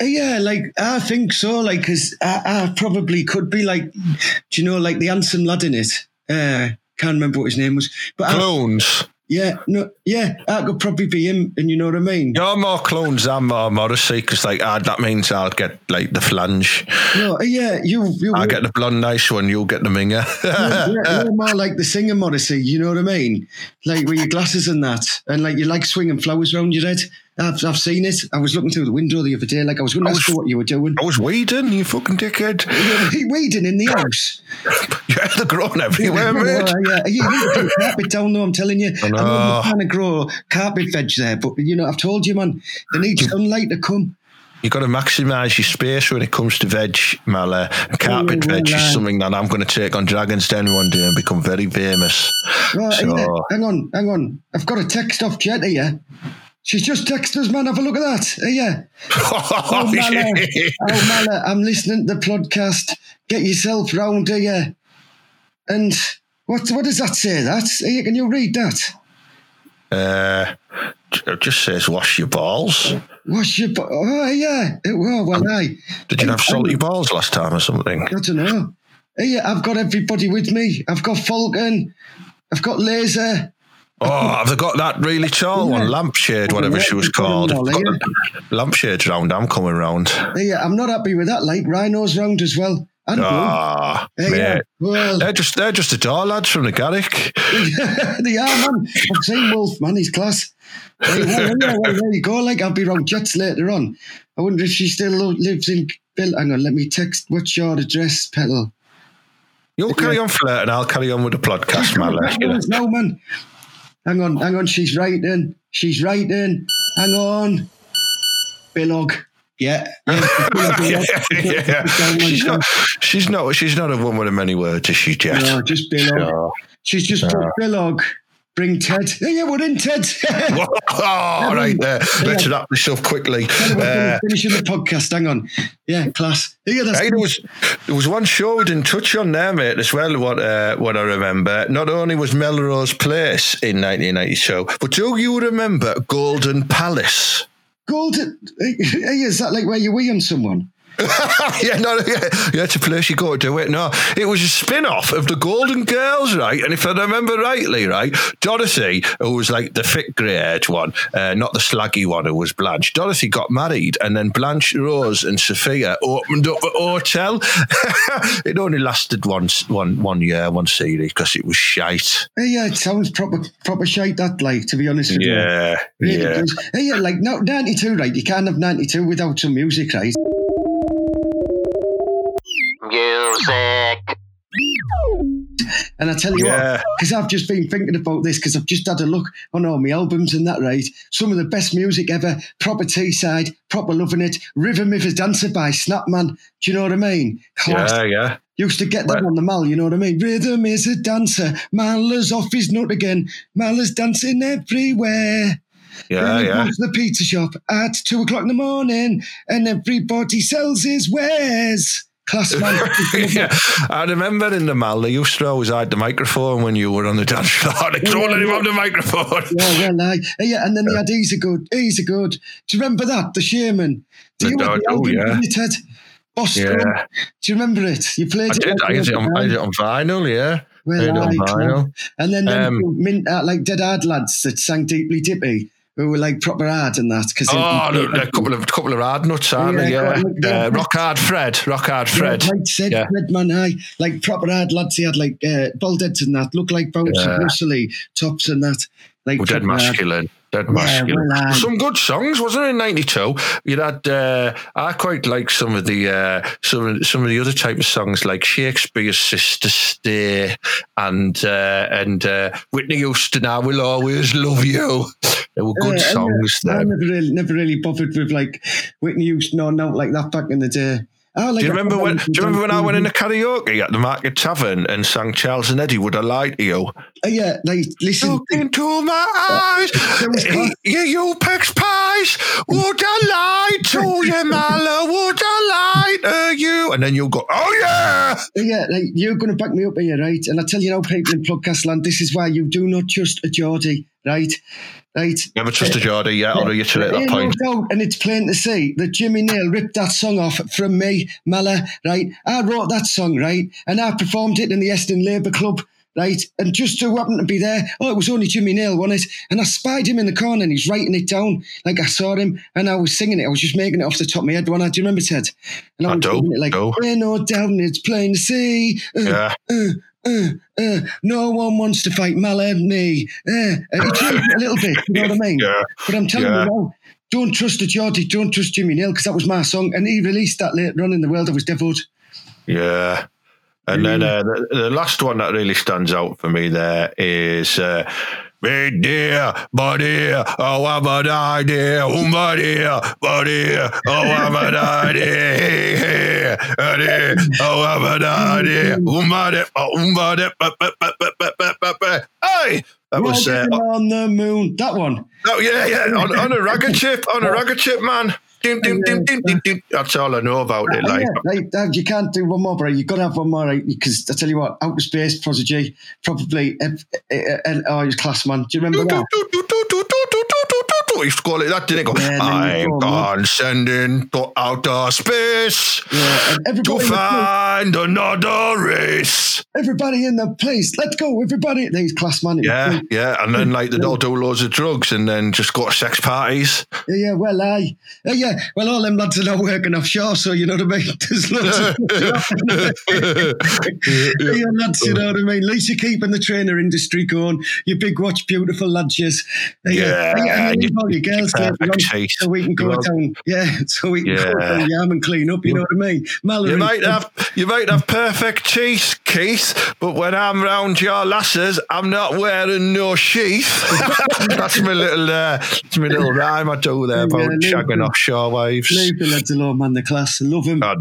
Uh, Yeah, like I think so. Like, because I, I probably could be like, do you know, like the handsome lad in it? Uh, can't remember what his name was, but I, Clunes. yeah, no, yeah, I could probably be him. And you know what I mean? You're more Clunes than more Morrissey because like ah, that means I'll get like the flange. No, uh, yeah, you, you, I get the blonde nice one. You'll get the minger. you're, you're more like the singer Morrissey. You know what I mean? Like with your glasses and that, and like you like swinging flowers around your head. I've, I've seen it. I was looking through the window the other day. Like I was going to I ask you was- what you were doing. I was weeding, you fucking dickhead. You weeding in the house. Yeah, they're growing everywhere, mate. Yeah, you need to carpet down though, I'm telling you. I'm not trying to grow carpet veg there, but you know, I've told you, man, they need sunlight to come. You've got to maximise your space when it comes to veg, Mala. Carpet Oh, veg well, is something that I'm going to take on Dragon's Den one day and become very famous. Right, So- hang on, hang on. I've got a text off Jet here. She's just texted us, man. Have a look at that. Uh, yeah. Oh, Mala. Oh, Mala, I'm listening to the podcast. Get yourself round here. And What what does that say? That can you read that? Uh, it just says wash your balls. Wash your bo- oh yeah. It, well, well, I Did you have salty balls last time or something? I don't know. Hey, I've got everybody with me. I've got Falcon. I've got Laser. Oh, have they got that really tall one? Lampshade, whatever she was called. Yeah. Got Lampshade's round, I'm coming round. Yeah, I'm not happy with that. Like Rhino's round as well. And. Ah, Hey, yeah. Well, They're just they're just the door lads from the Garrick. they are, man. I've seen Wolf, man. He's class. Hey, well, yeah, well, there you go. Like, I'll be round Jets later on. I wonder if she still lives in Bill. Hang on, let me text. What's your address, Petal? You'll carry on flirting, I'll carry on with the podcast, man. like, you know. No, man. Hang on, hang on. She's writing. She's writing. Hang on. Billog. Yeah. yeah, yeah. She's not she's not she's not a woman of many words, is she, Jet? No, just Billog. Sure. She's just put Billog. Bring Ted. Yeah, yeah, we're in Ted. oh, right there. Let's wrap this up quickly. Uh, Finishing the podcast. Hang on. Yeah, class. Yeah, that's Hey, there was there was one show we didn't touch on there, mate, as well. What uh, what I remember, not only was Melrose Place in 1992, but do you remember Golden Palace? golden. Hey, is that like where you wee on someone? yeah, no, yeah, yeah, it's a place you go to do it. No, it was a spin off of the Golden Girls, right? And if I remember rightly, right, Dorothy, who was like the fit grey haired one, uh, not the slaggy one who was Blanche, Dorothy got married, and then Blanche, Rose, and Sophia opened up a hotel. it only lasted one, one, one year, one series, because it was shite. Yeah, it sounds proper proper shite. That like to be honest with you. Yeah, yeah. Yeah, like no, 92, right? You can't have 92 without some music, right? Music. And I tell you Yeah. what, because I've just been thinking about this, because I've just had a look on all my albums and that, right? Some of the best music ever, proper Teesside, proper loving it, River Mivers Dancer by Snapman. Do you know what I mean? Class. Yeah, yeah. Used to get that Well- on the Mal, you know what I mean? Rhythm is a dancer. Mala's off his nut again. Mala's dancing everywhere. Yeah, Then yeah. goes to the pizza shop at two o'clock in the morning and everybody sells his wares. Class man. yeah, I remember in the mall they used to always hide the microphone when you were on the dance floor. They don't let him have the microphone. Yeah, well, aye. yeah, and then they had Easy Good, Easy Good. Do you remember that? The Shamen. Do The you have dog- the oh, yeah. didn't you, Ted? Boston. Yeah. Do you remember it? You played I it. did. I had it on, I the it on vinyl. Yeah, Well, I on vinyl. And then Um, mint, uh, like Dead Hard lads that sang Deeply Dippy, who were like proper hard and that. Cause Oh, the, the couple of couple of hard nuts, aren't they? Yeah, Yeah, yeah. uh, Rock Hard Fred, Rock Hard Fred. Yeah, right, said Yeah. Fred man, aye. Like proper hard lads. He had like uh, bald heads and that. Look like bouncy, Yeah. muscly tops and that. Like Well, dead hard. masculine. Dead masculine. well, some good songs, wasn't it? In '92, you had. Uh, I quite like some of the uh, some of, some of the other type of songs, like Shakespeare's "Sister Stay" and uh, and uh, Whitney Houston. I will always love you. They were good Yeah, and, uh, songs. I Then. never really, never really bothered with like Whitney Houston or not like that back in the day. Oh, like Do you I- remember when? Do you remember when I went in a karaoke at the Market Tavern and sang Charles and Eddie? Would I lie uh, to you? Oh, yeah, like listen. Look into my oh, eyes, There was you, you pigs pies. Would I lie to you, Mala? Would I lie to you? And then you'll go, oh yeah. Yeah, like you're going to back me up here, right? And I tell you now, people in podcast land, this is why you do not trust a Geordie, right? Right? You never trust a Geordie. Yeah, I'll reiterate that point. no and it's plain to see that Jimmy Nail ripped that song off from me, Mala, right? I wrote that song, right? And I performed it in the Eston Labour Club, right? And just so happened to be there, oh, it was only Jimmy Nail, wasn't it? And I spied him in the corner and he's writing it down. Like I saw him and I was singing it. I was just making it off the top of my head, one. I do you remember, Ted? And I was do, it like, do. ain't no doubt, and it's plain to see. Uh, Yeah. uh, uh, uh, no one wants to fight Mal and me. Uh, uh, a little bit, you know what I mean? Yeah. But I'm telling Yeah. you now, don't trust the Geordie, don't trust Jimmy Nail, because that was my song, and he released that later on in the world. I was devout. Yeah. And then uh, the, the last one that really stands out for me there is uh, Me dear, buddy, oh, I'm an idea, um, buddy, buddy, oh, I'm an idea, Hey, hey, buddy, oh, I'm an idea, um, buddy, buddy, ba- ba- ba- ba- ba- ba- ba- ba. Hey, that was, uh, on the moon. That one. oh, yeah, yeah, on, on a rocket chip, on a rocket chip, man. That's all I know about it. Like, yeah, like you can't do one more, bro. You've got to have one more, right? Because I tell you what, outer space, Prodigy, probably, uh, uh, uh, oh, he was class, man. Do you remember that? He used to call it that, didn't he? Go, Yeah, and then you I'm condescending to outer space Yeah, to find another race. everybody in the place, let's go, everybody. He's class, man. Yeah, yeah. And then, like, they'd all do loads of drugs and then just go to sex parties. Yeah, yeah, well, I, Yeah, yeah, well, all them lads are now working offshore, so you know what I mean? There's loads of yeah, lads, you know what I mean? At least you're keeping the trainer industry going. You big watch, beautiful lads, yes. Yeah, and you you- leave all your girls perfect along taste. so we can go down. Yeah, so we can go down arm and clean up, you know what I mean? Mallory. You might have you might have perfect teeth, Keith, but when I'm round your lasses, I'm not wearing no sheath. that's my little uh, that's my little rhyme I do there about Yeah, shagging offshore wives. Leave the lads alone, man. The class, I love him. I.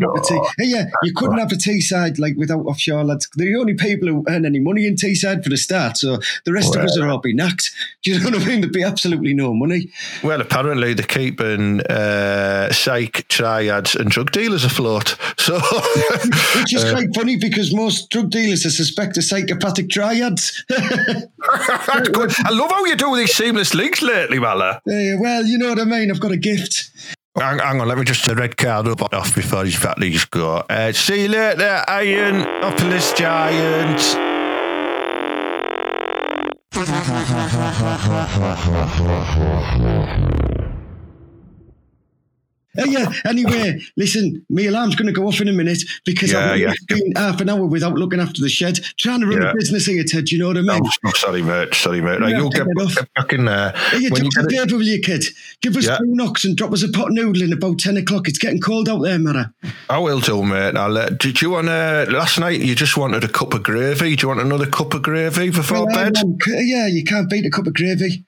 Hey, yeah, you couldn't have a Teesside like without offshore lads. They're the only people who earn any money in Teesside for the start. So the rest of us are all be knacked. Do you know what I mean? There'd be absolutely no money. Well, apparently they're keeping uh, psych triads and drug dealers afloat. So Which is quite funny because most drug dealers are suspected of psychopathic triads. I love how you do these seamless links lately, Mala. Yeah, well, you know what I mean. I've got a gift. Hang, hang on, let me just the red card up off before these batteries go. Uh, see you later, Iron Opolis Giant. ハハハハハハハ Uh, yeah, anyway, listen, my alarm's going to go off in a minute because Yeah, I've yeah. been half an hour without looking after the shed, trying to run Yeah. a business here, Ted. You know what I mean? Oh, oh, sorry, mate. Sorry, mate. Right, you'll get, take it off. get back in there. Hey, you When do you us a get it- favour, will you, kid? Give us Yeah. two knocks and drop us a pot noodle in about 10 o'clock. It's getting cold out there, Mara. I will do, mate. I'll, uh, did you want to? Last night you just wanted a cup of gravy. Do you want another cup of gravy before Well, bed? um, yeah, you can't beat a cup of gravy.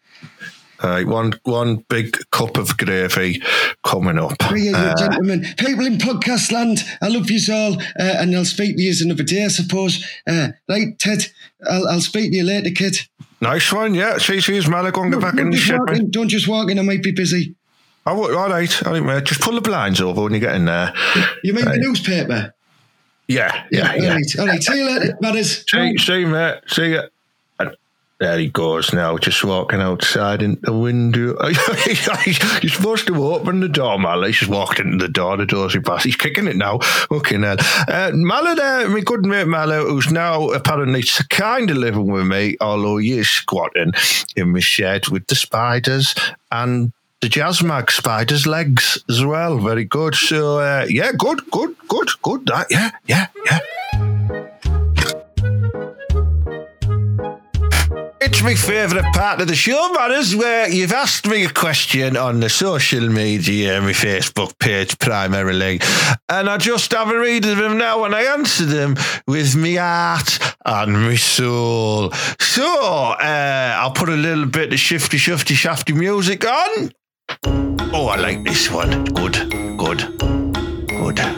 Right, one one big cup of gravy coming up. Yeah, Uh, gentlemen. People in podcast land, I love you all, uh, and I'll speak to you another day, I suppose. Uh, right, Ted, I'll, I'll speak to you later, kid. nice one, yeah. See, see, Mala, go and get back in the shed, don't just walk in, I might be busy. Oh, all right, all right, mate. Just pull the blinds over when you get in there. You mean Right. the newspaper? Yeah, yeah, All yeah. right, all right. See you later, Matters. See, see, mate. See ya. There he goes now, just walking outside in the window. You're supposed to open the door, Mal. He's just walked into the door, the door's passed. He's kicking it now. Okay, now. Uh, Mala there, my good mate Mala, who's now apparently kind of living with me, although he is squatting in my shed with the spiders and the jazz mag spiders legs as well. Very good. So, uh, yeah, good, good, good, good. That, yeah, yeah, yeah. It's my favourite part of the show, Matters, where you've asked me a question on the social media, my Facebook page primarily, and I just have a read of them now and I answer them with me heart and my soul. So, uh, I'll put a little bit of shifty, shifty, shafty music on. Oh, I like this one. Good, good, good.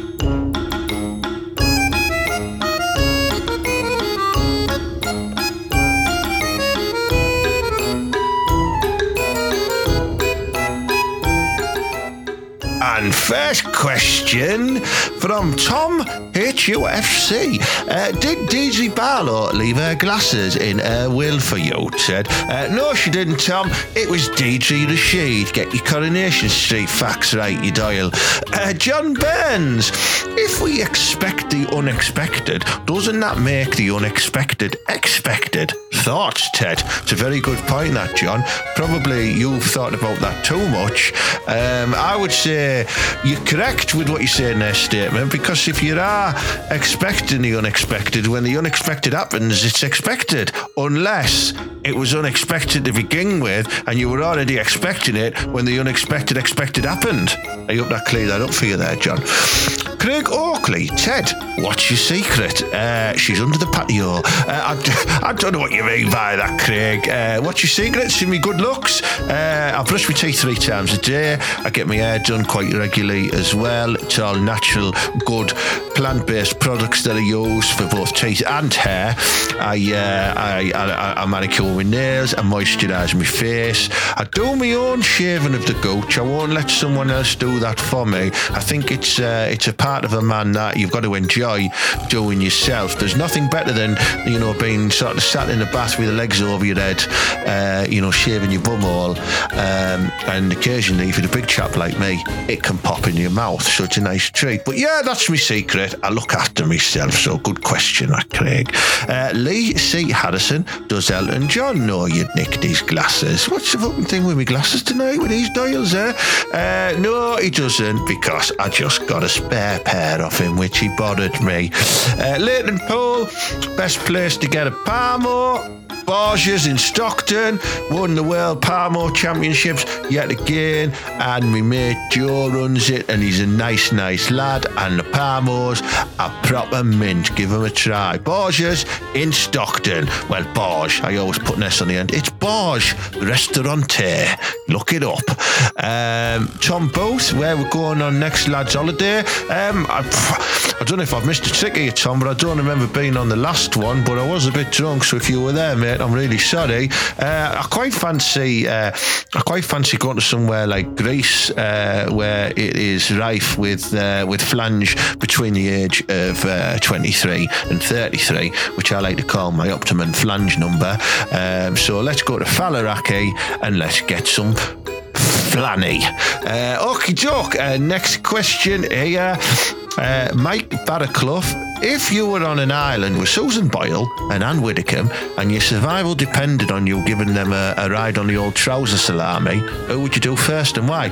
And first question from Tom HUFC. Uh, did Deirdre Barlow leave her glasses in her will for you, Ted? Uh, no, she didn't, Tom. It was Deirdre Rachid. Get your Coronation Street facts right, you dial. Uh, John Burns. If we expect the unexpected, doesn't that make the unexpected expected? Thoughts, Ted? It's a very good point, that, John. Probably you've thought about that too much. Um, I would say you're correct with what you say in their statement because if you are expecting the unexpected, when the unexpected happens, it's expected. Unless it was unexpected to begin with and you were already expecting it when the unexpected expected happened. I hope that cleared that up for you there, John. Craig Oakley, Ted, what's your secret? Uh, she's under the patio. Uh, I, I don't know what you mean by that, Craig. Uh, what's your secret? See me good looks. Uh, I brush my teeth three times a day. I get my hair done quite regularly as well. It's all natural, good, plant-based products that I use for both teeth and hair. I uh, I, I, I manicure my nails. I moisturise my face. I do my own shaving of the gooch. I won't let someone else do that for me. I think it's uh, it's a part of a man that you've got to enjoy doing yourself. There's nothing better than you know being sort of sat in the bath with the legs over your head, uh, you know, shaving your bum all, um, and occasionally if you're a big chap like me, it can pop in your mouth. So it's a nice treat. But yeah, that's my secret. I look after myself. So good question, Craig. Uh, Lee C. Harrison does Elton John know you'd nicked his glasses? What's the fucking thing with my glasses tonight with these dials, eh? Uh, no, he doesn't because I just got a spare pair of him, which he bothered me. Uh, Leighton Poole, best place to get a Parmo. Borges in Stockton won the World Parmo Championships yet again, and my mate Joe runs it, and he's a nice, nice lad. And the Parmos are proper mint. Give him a try. Borges in Stockton. Well, Borges, I always put an S on the end. It's Borges Restaurante. Look it up. Um, Tom Booth, where we're going on next lad's holiday. Um, I, I don't know if I've missed a trick here, Tom, but I don't remember being on the last one. But I was a bit drunk, so if you were there, mate, I'm really sorry. Uh, I quite fancy, uh, I quite fancy going to somewhere like Greece, uh, where it is rife with uh, with flange between the age of uh, 23 and 33, which I like to call my optimum flange number. Um, so let's go to Faliraki and let's get some flanny. Uh, joke. Uh, next question here. Uh, Mike Barraclough, if you were on an island with Susan Boyle and Ann Widdecombe and your survival depended on you giving them a, a ride on the old trouser salami, who would you do first and why?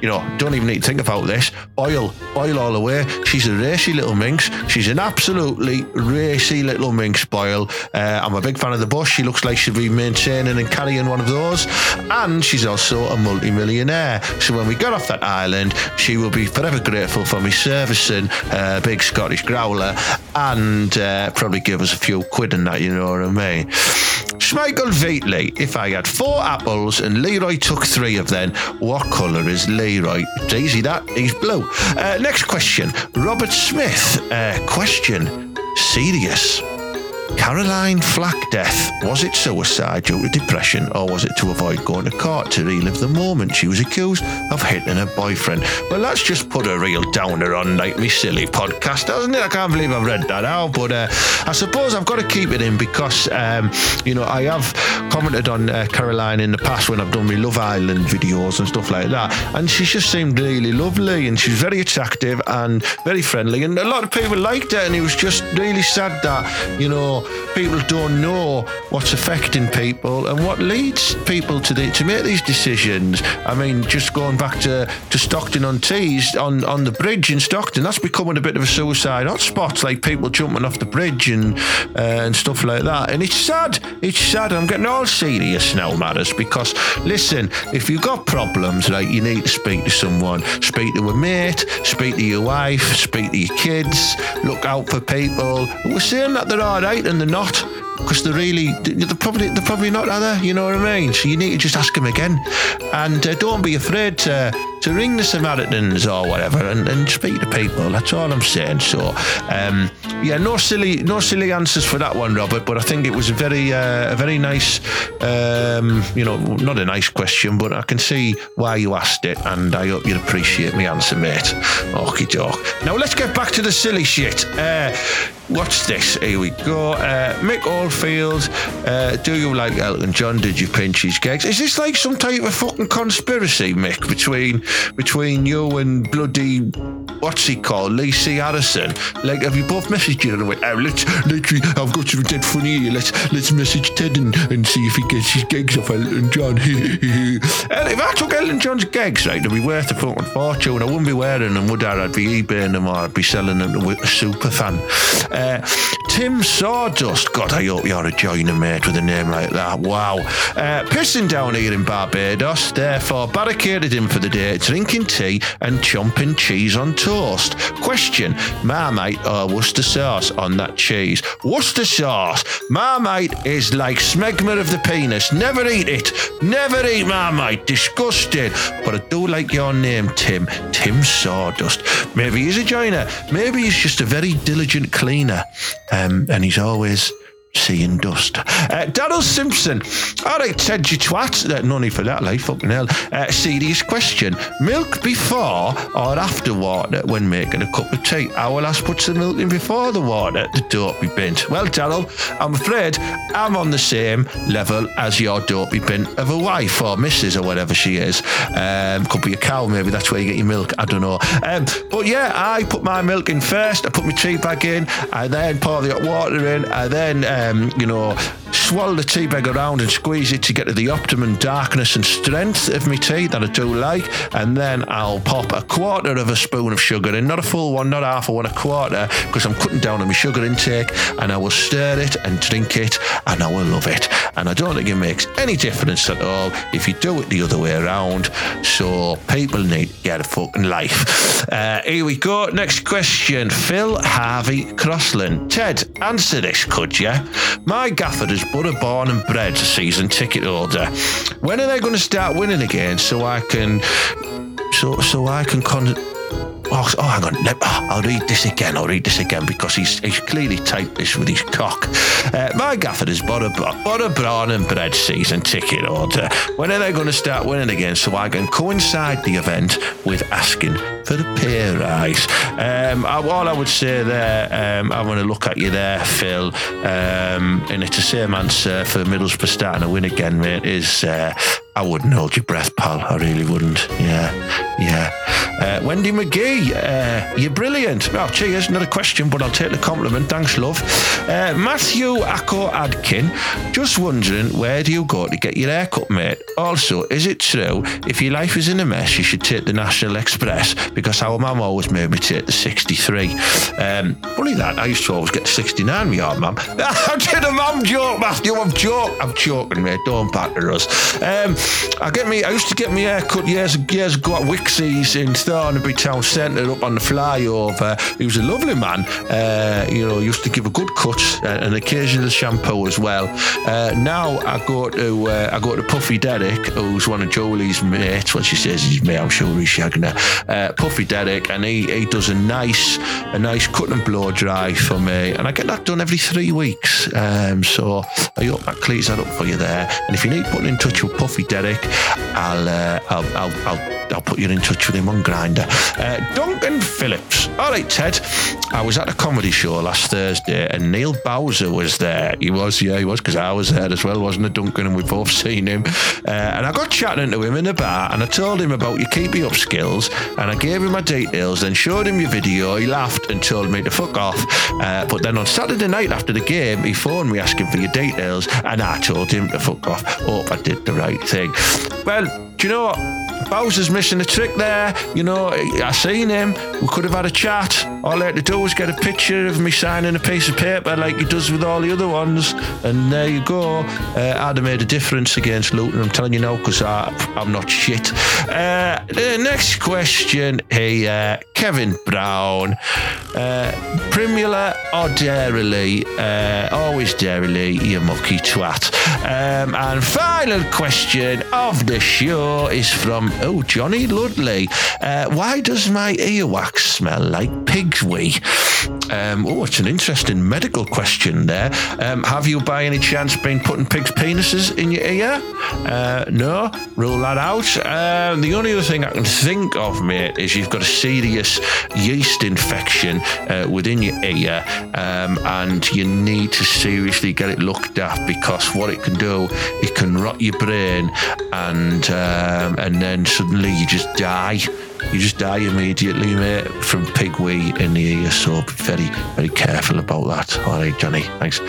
You know, don't even need to think about this. Oil, oil all the way. She's a racy little minx. She's an absolutely racy little minx, Boyle. Uh, I'm a big fan of the bush. She looks like she'd be maintaining and carrying one of those. And she's also a multi-millionaire. So when we got off that island, she will be forever grateful for me servicing a big Scottish growler and uh, probably give us a few quid in that, you know what I mean? Schmeichel Wheatley, if I had four apples and Leroy took three of them, what colour is Leroy? It's easy that, he's blue. Uh, next question. Robert Smith, uh, question. Serious. Caroline Flack death. Was it suicide due to depression or was it to avoid going to court to relive the moment she was accused of hitting her boyfriend? Well, that's just put a real downer on like me silly podcast, doesn't it? I can't believe I've read that out, but uh, I suppose I've got to keep it in because, um, you know, I have commented on uh, Caroline in the past when I've done my Love Island videos and stuff like that, and she just seemed really lovely and she's very attractive and very friendly, and a lot of people liked her, and it was just really sad that, you know, people don't know what's affecting people and what leads people to the, to make these decisions. I mean, just going back to, to Stockton on Tees on, on the bridge in Stockton, that's becoming a bit of a suicide hotspot, like people jumping off the bridge and uh, and stuff like that. And it's sad. It's sad. I'm getting all serious now, matters, because listen, if you've got problems, like you need to speak to someone, speak to a mate, speak to your wife, speak to your kids, look out for people. We're saying that they're all right and they're not because they're really they're probably they're probably not they? You know what I mean? So you need to just ask them again, and uh, don't be afraid to to ring the Samaritans or whatever and, and speak to people. That's all I'm saying. So um, yeah, no silly no silly answers for that one, Robert. But I think it was a very uh, a very nice um, you know not a nice question, but I can see why you asked it, and I hope you appreciate my answer, mate. Okie doke. Now let's get back to the silly shit. Uh, What's this? Here we go. Uh, Mick Oldfield, uh, do you like Elton John? Did you pinch his gigs? Is this like some type of fucking conspiracy, Mick, between between you and bloody what's he called, Lee C. Harrison? Like, have you both messaged you and went, oh, let's literally, I've got something dead funny here. Let's let's message Ted and, and see if he gets his gigs off Elton John. and if I took Elton John's gigs, right, they'd be worth a fucking fortune. I wouldn't be wearing them, would I? I'd be eBaying them or I'd be selling them to a super fan. Uh, Tim Sawdust. God, I hope you're a joiner, mate, with a name like that. Wow. Uh, pissing down here in Barbados, therefore barricaded in for the day, drinking tea and chomping cheese on toast. Question Marmite or Worcester sauce on that cheese? Worcester sauce. Marmite is like smegma of the penis. Never eat it. Never eat Marmite. Disgusting. But I do like your name, Tim. Tim Sawdust. Maybe he's a joiner. Maybe he's just a very diligent cleaner. Um, and he's always seeing dust. Uh, Daryl Simpson. All right, Ted, you twat. Uh, no need for that, like, fucking hell. Uh, serious question. Milk before or after water when making a cup of tea? I will ask puts the milk in before the water. The dopey bint. Well, Daryl, I'm afraid I'm on the same level as your dopey bint of a wife or missus or whatever she is. Um, could be a cow, maybe that's where you get your milk. I don't know. Um, but yeah, I put my milk in first. I put my tea bag in. I then pour the hot water in. I then um, you know, swirl the tea bag around and squeeze it to get to the optimum darkness and strength of my tea that I do like. And then I'll pop a quarter of a spoon of sugar in, not a full one, not half a one, a quarter, because I'm cutting down on my sugar intake. And I will stir it and drink it, and I will love it. And I don't think it makes any difference at all if you do it the other way around. So people need to get a fucking life. Uh, here we go. Next question. Phil Harvey Crossland. Ted, answer this, could you? My gaffer is butter born and bred season ticket holder. When are they going to start winning again so I can so so I can con Oh, oh, hang on. Oh, I'll read this again. I'll read this again because he's, he's clearly typed this with his cock. Uh, my gaffer is bought a brown and bread season ticket order. When are they going to start winning again so I can coincide the event with asking for the pay rise? Um, all I would say there, um, I want to look at you there, Phil, um, and it's the same answer for Middlesbrough starting to win again, mate, is uh, I wouldn't hold your breath, pal. I really wouldn't. Yeah, yeah. Uh, Wendy McGee, uh, you're brilliant. Oh, cheers. Not a question, but I'll take the compliment. Thanks, love. Uh, Matthew Akko Adkin, just wondering where do you go to get your haircut, mate? Also, is it true if your life is in a mess, you should take the National Express? Because our mum always made me take the 63. Um, funny that, I used to always get the 69 with your mum. I did a mum joke, Matthew. I'm joking. I'm joking, mate. Don't batter us. Um, I get me. I used to get my hair cut years years ago at Wixie's in Thornaby Town Centre up on the flyover. He was a lovely man. Uh, you know, used to give a good cut and an occasional shampoo as well. Uh, now I go to uh, I go to Puffy Derrick, who's one of Jolie's mates. When she says he's me, I'm sure he's shagging her. Uh, Puffy Derrick, and he, he does a nice a nice cut and blow dry for me, and I get that done every three weeks. Um, so I hope that clears that up for you there. And if you need putting in touch with Puffy Derrick, I'll, uh, I'll, I'll, I'll, I'll, put you in touch with him on Grindr. Uh, Duncan Phillips. All right, Ted. I was at a comedy show last Thursday and Neil Bowser was there. He was, yeah, he was, because I was there as well, wasn't it, Duncan? And we've both seen him. Uh, and I got chatting to him in the bar and I told him about your keeping up skills and I gave him my details, then showed him your video. He laughed and told me to fuck off. Uh, but then on Saturday night after the game, he phoned me asking for your details and I told him to fuck off. Hope I did the right thing. Well, do you know what? Bowser's missing a trick there. You know, I seen him. We could have had a chat. All I had to do was get a picture of me signing a piece of paper like he does with all the other ones. And there you go. Uh, I'd have made a difference against Luton. I'm telling you now because I'm not shit. Uh, the next question here Kevin Brown. Uh, Primula or Dairylea? Uh, always Dairylea, you mucky twat. Um, and final question of the show is from Oh, Johnny Ludley. Uh, why does my earwax smell like pig's wee? Um, oh, it's an interesting medical question there. Um, have you, by any chance, been putting pigs' penises in your ear? Uh, no, rule that out. Um, the only other thing I can think of, mate, is you've got a serious yeast infection uh, within your ear, um, and you need to seriously get it looked at because what it can do, it can rot your brain, and um, and then suddenly you just die. You just die immediately, mate, from pig wee in the ear. So be very, very careful about that. All right, Johnny. Thanks.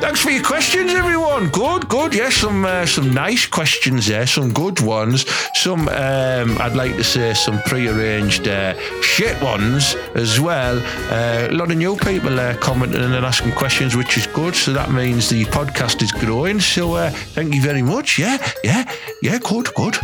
Thanks for your questions, everyone. Good, good. Yes, some uh, some nice questions there. Some good ones. Some, um, I'd like to say, some pre-arranged uh, shit ones as well. Uh, a lot of new people uh, commenting and asking questions, which is good. So that means the podcast is growing. So uh, thank you very much. Yeah, yeah, yeah. Good, good.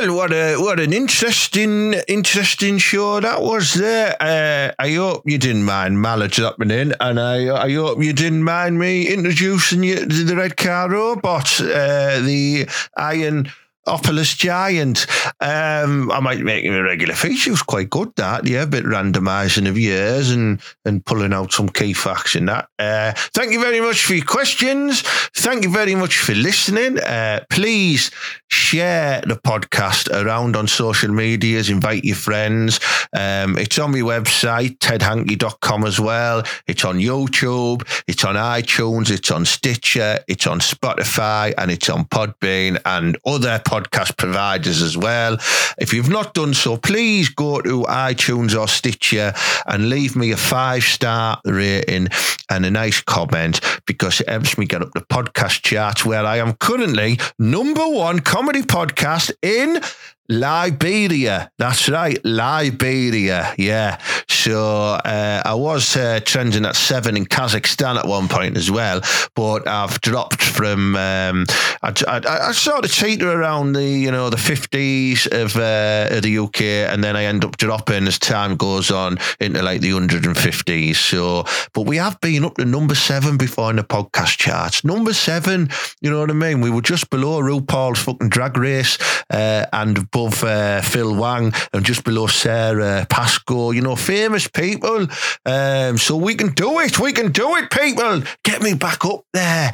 Well, what a what an interesting interesting show that was there. Uh, I hope you didn't mind Mallet dropping in, and I I hope you didn't mind me introducing you to the Red Car Robot, uh, the Iron. Opolis Giant. Um, I might make him a regular feature. It was quite good, that. Yeah, a bit randomising of years and, and pulling out some key facts in that. Uh, thank you very much for your questions. Thank you very much for listening. Uh, please share the podcast around on social medias. Invite your friends. Um, it's on my website, tedhankey.com as well. It's on YouTube. It's on iTunes. It's on Stitcher. It's on Spotify. And it's on Podbean and other podcast providers as well. If you've not done so, please go to iTunes or Stitcher and leave me a five star rating and a nice comment because it helps me get up the podcast charts where I am currently number one comedy podcast in Liberia. That's right, Liberia. Yeah. So uh, I was uh, trending at seven in Kazakhstan at one point as well, but I've dropped from. Um, I, I, I, sort of teeter around the you know the fifties of, uh, of the UK, and then I end up dropping as time goes on into like the hundred and fifties. So, but we have been up to number seven before in the podcast charts. Number seven, you know what I mean? We were just below RuPaul's fucking Drag Race uh, and above uh, Phil Wang and just below Sara Pascoe. You know, famous people. Um, so we can do it. We can do it, people. Get me back up there.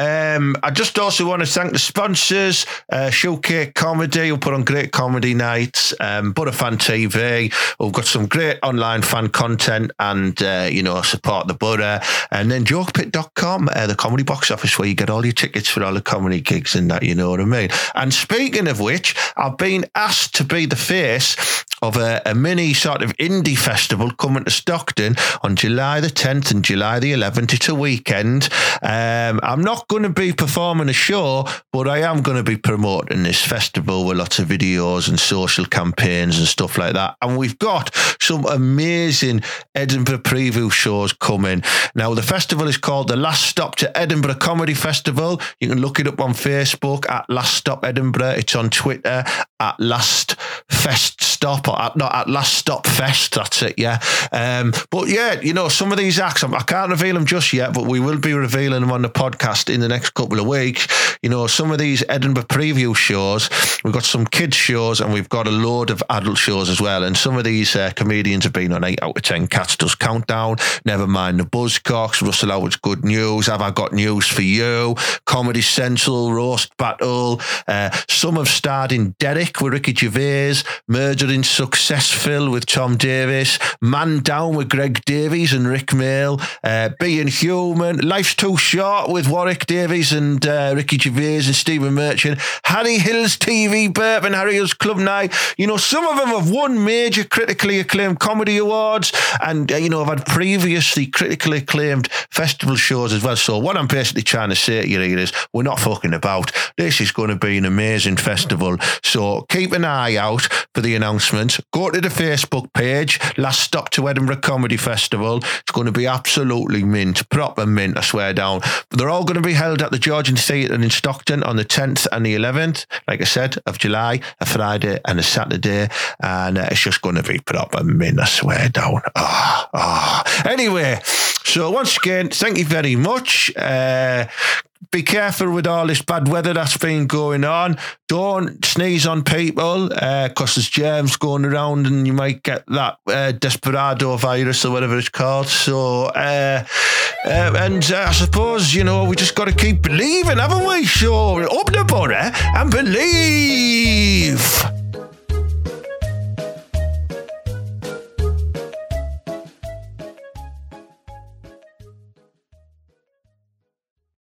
Um, I just also want to thank the sponsors, uh, Showcase Comedy, who put on great comedy nights, um, Butterfan TV, who've got some great online fan content and, uh, you know, support the Butter. And then jokepit.com, uh, the comedy box office where you get all your tickets for all the comedy gigs and that, you know what I mean? And speaking of which, I've been asked to be the face of a, a, mini sort of indie festival coming to Stockton on July the 10th and July the 11th. It's a weekend. Um, I'm not going to be performing a show, but I am going to be promoting this festival with lots of videos and social campaigns and stuff like that. And we've got some amazing Edinburgh preview shows coming. Now, the festival is called the Last Stop to Edinburgh Comedy Festival. You can look it up on Facebook at Last Stop Edinburgh. It's on Twitter at Last Fest Stop at, not at Last Stop Fest. That's it, yeah. Um, but yeah, you know, some of these acts, I can't reveal them just yet, but we will be revealing them on the podcast in the next couple of weeks. You know, some of these Edinburgh preview shows, we've got some kids shows and we've got a load of adult shows as well. And some of these uh, comedians have been on 8 out of 10 Cats Does Countdown, Never Mind the Buzzcocks, Russell Howard's Good News, Have I Got News for You, Comedy Central, Roast Battle. Uh, some have starred in Derek with Ricky Gervais, Murder in Successville with Tom Davis, Man Down with Greg Davies and Rik Mayall, uh, Being Human, Life's Too Short with Warwick Davis and uh, Ricky Gervais and Stephen Merchant, Harry Hill's TV Burp and Harry Hill's Club Night. You know, some of them have won major critically acclaimed comedy awards and, uh, you know, have had previously critically acclaimed festival shows as well. So what I'm basically trying to say to you is we're not fucking about. This is going to be an amazing festival. So keep an eye out for the announcement. Go to the Facebook page, Last Stop to Edinburgh Comedy Festival. It's going to be absolutely mint, proper mint, I swear down. They're all going to be held at the Georgian Theatre in Stockton on the 10th and the 11th, like I said, of July, a Friday and a Saturday. And uh, it's just going to be proper mint, I swear down. Ah, oh, ah. Oh. Anyway, so once again, thank you very much. Uh, be careful with all this bad weather that's been going on. Don't sneeze on people because uh, there's germs going around and you might get that uh, desperado virus or whatever it's called. So, uh, uh and uh, I suppose, you know, we just got to keep believing, haven't we? So, open the border and believe.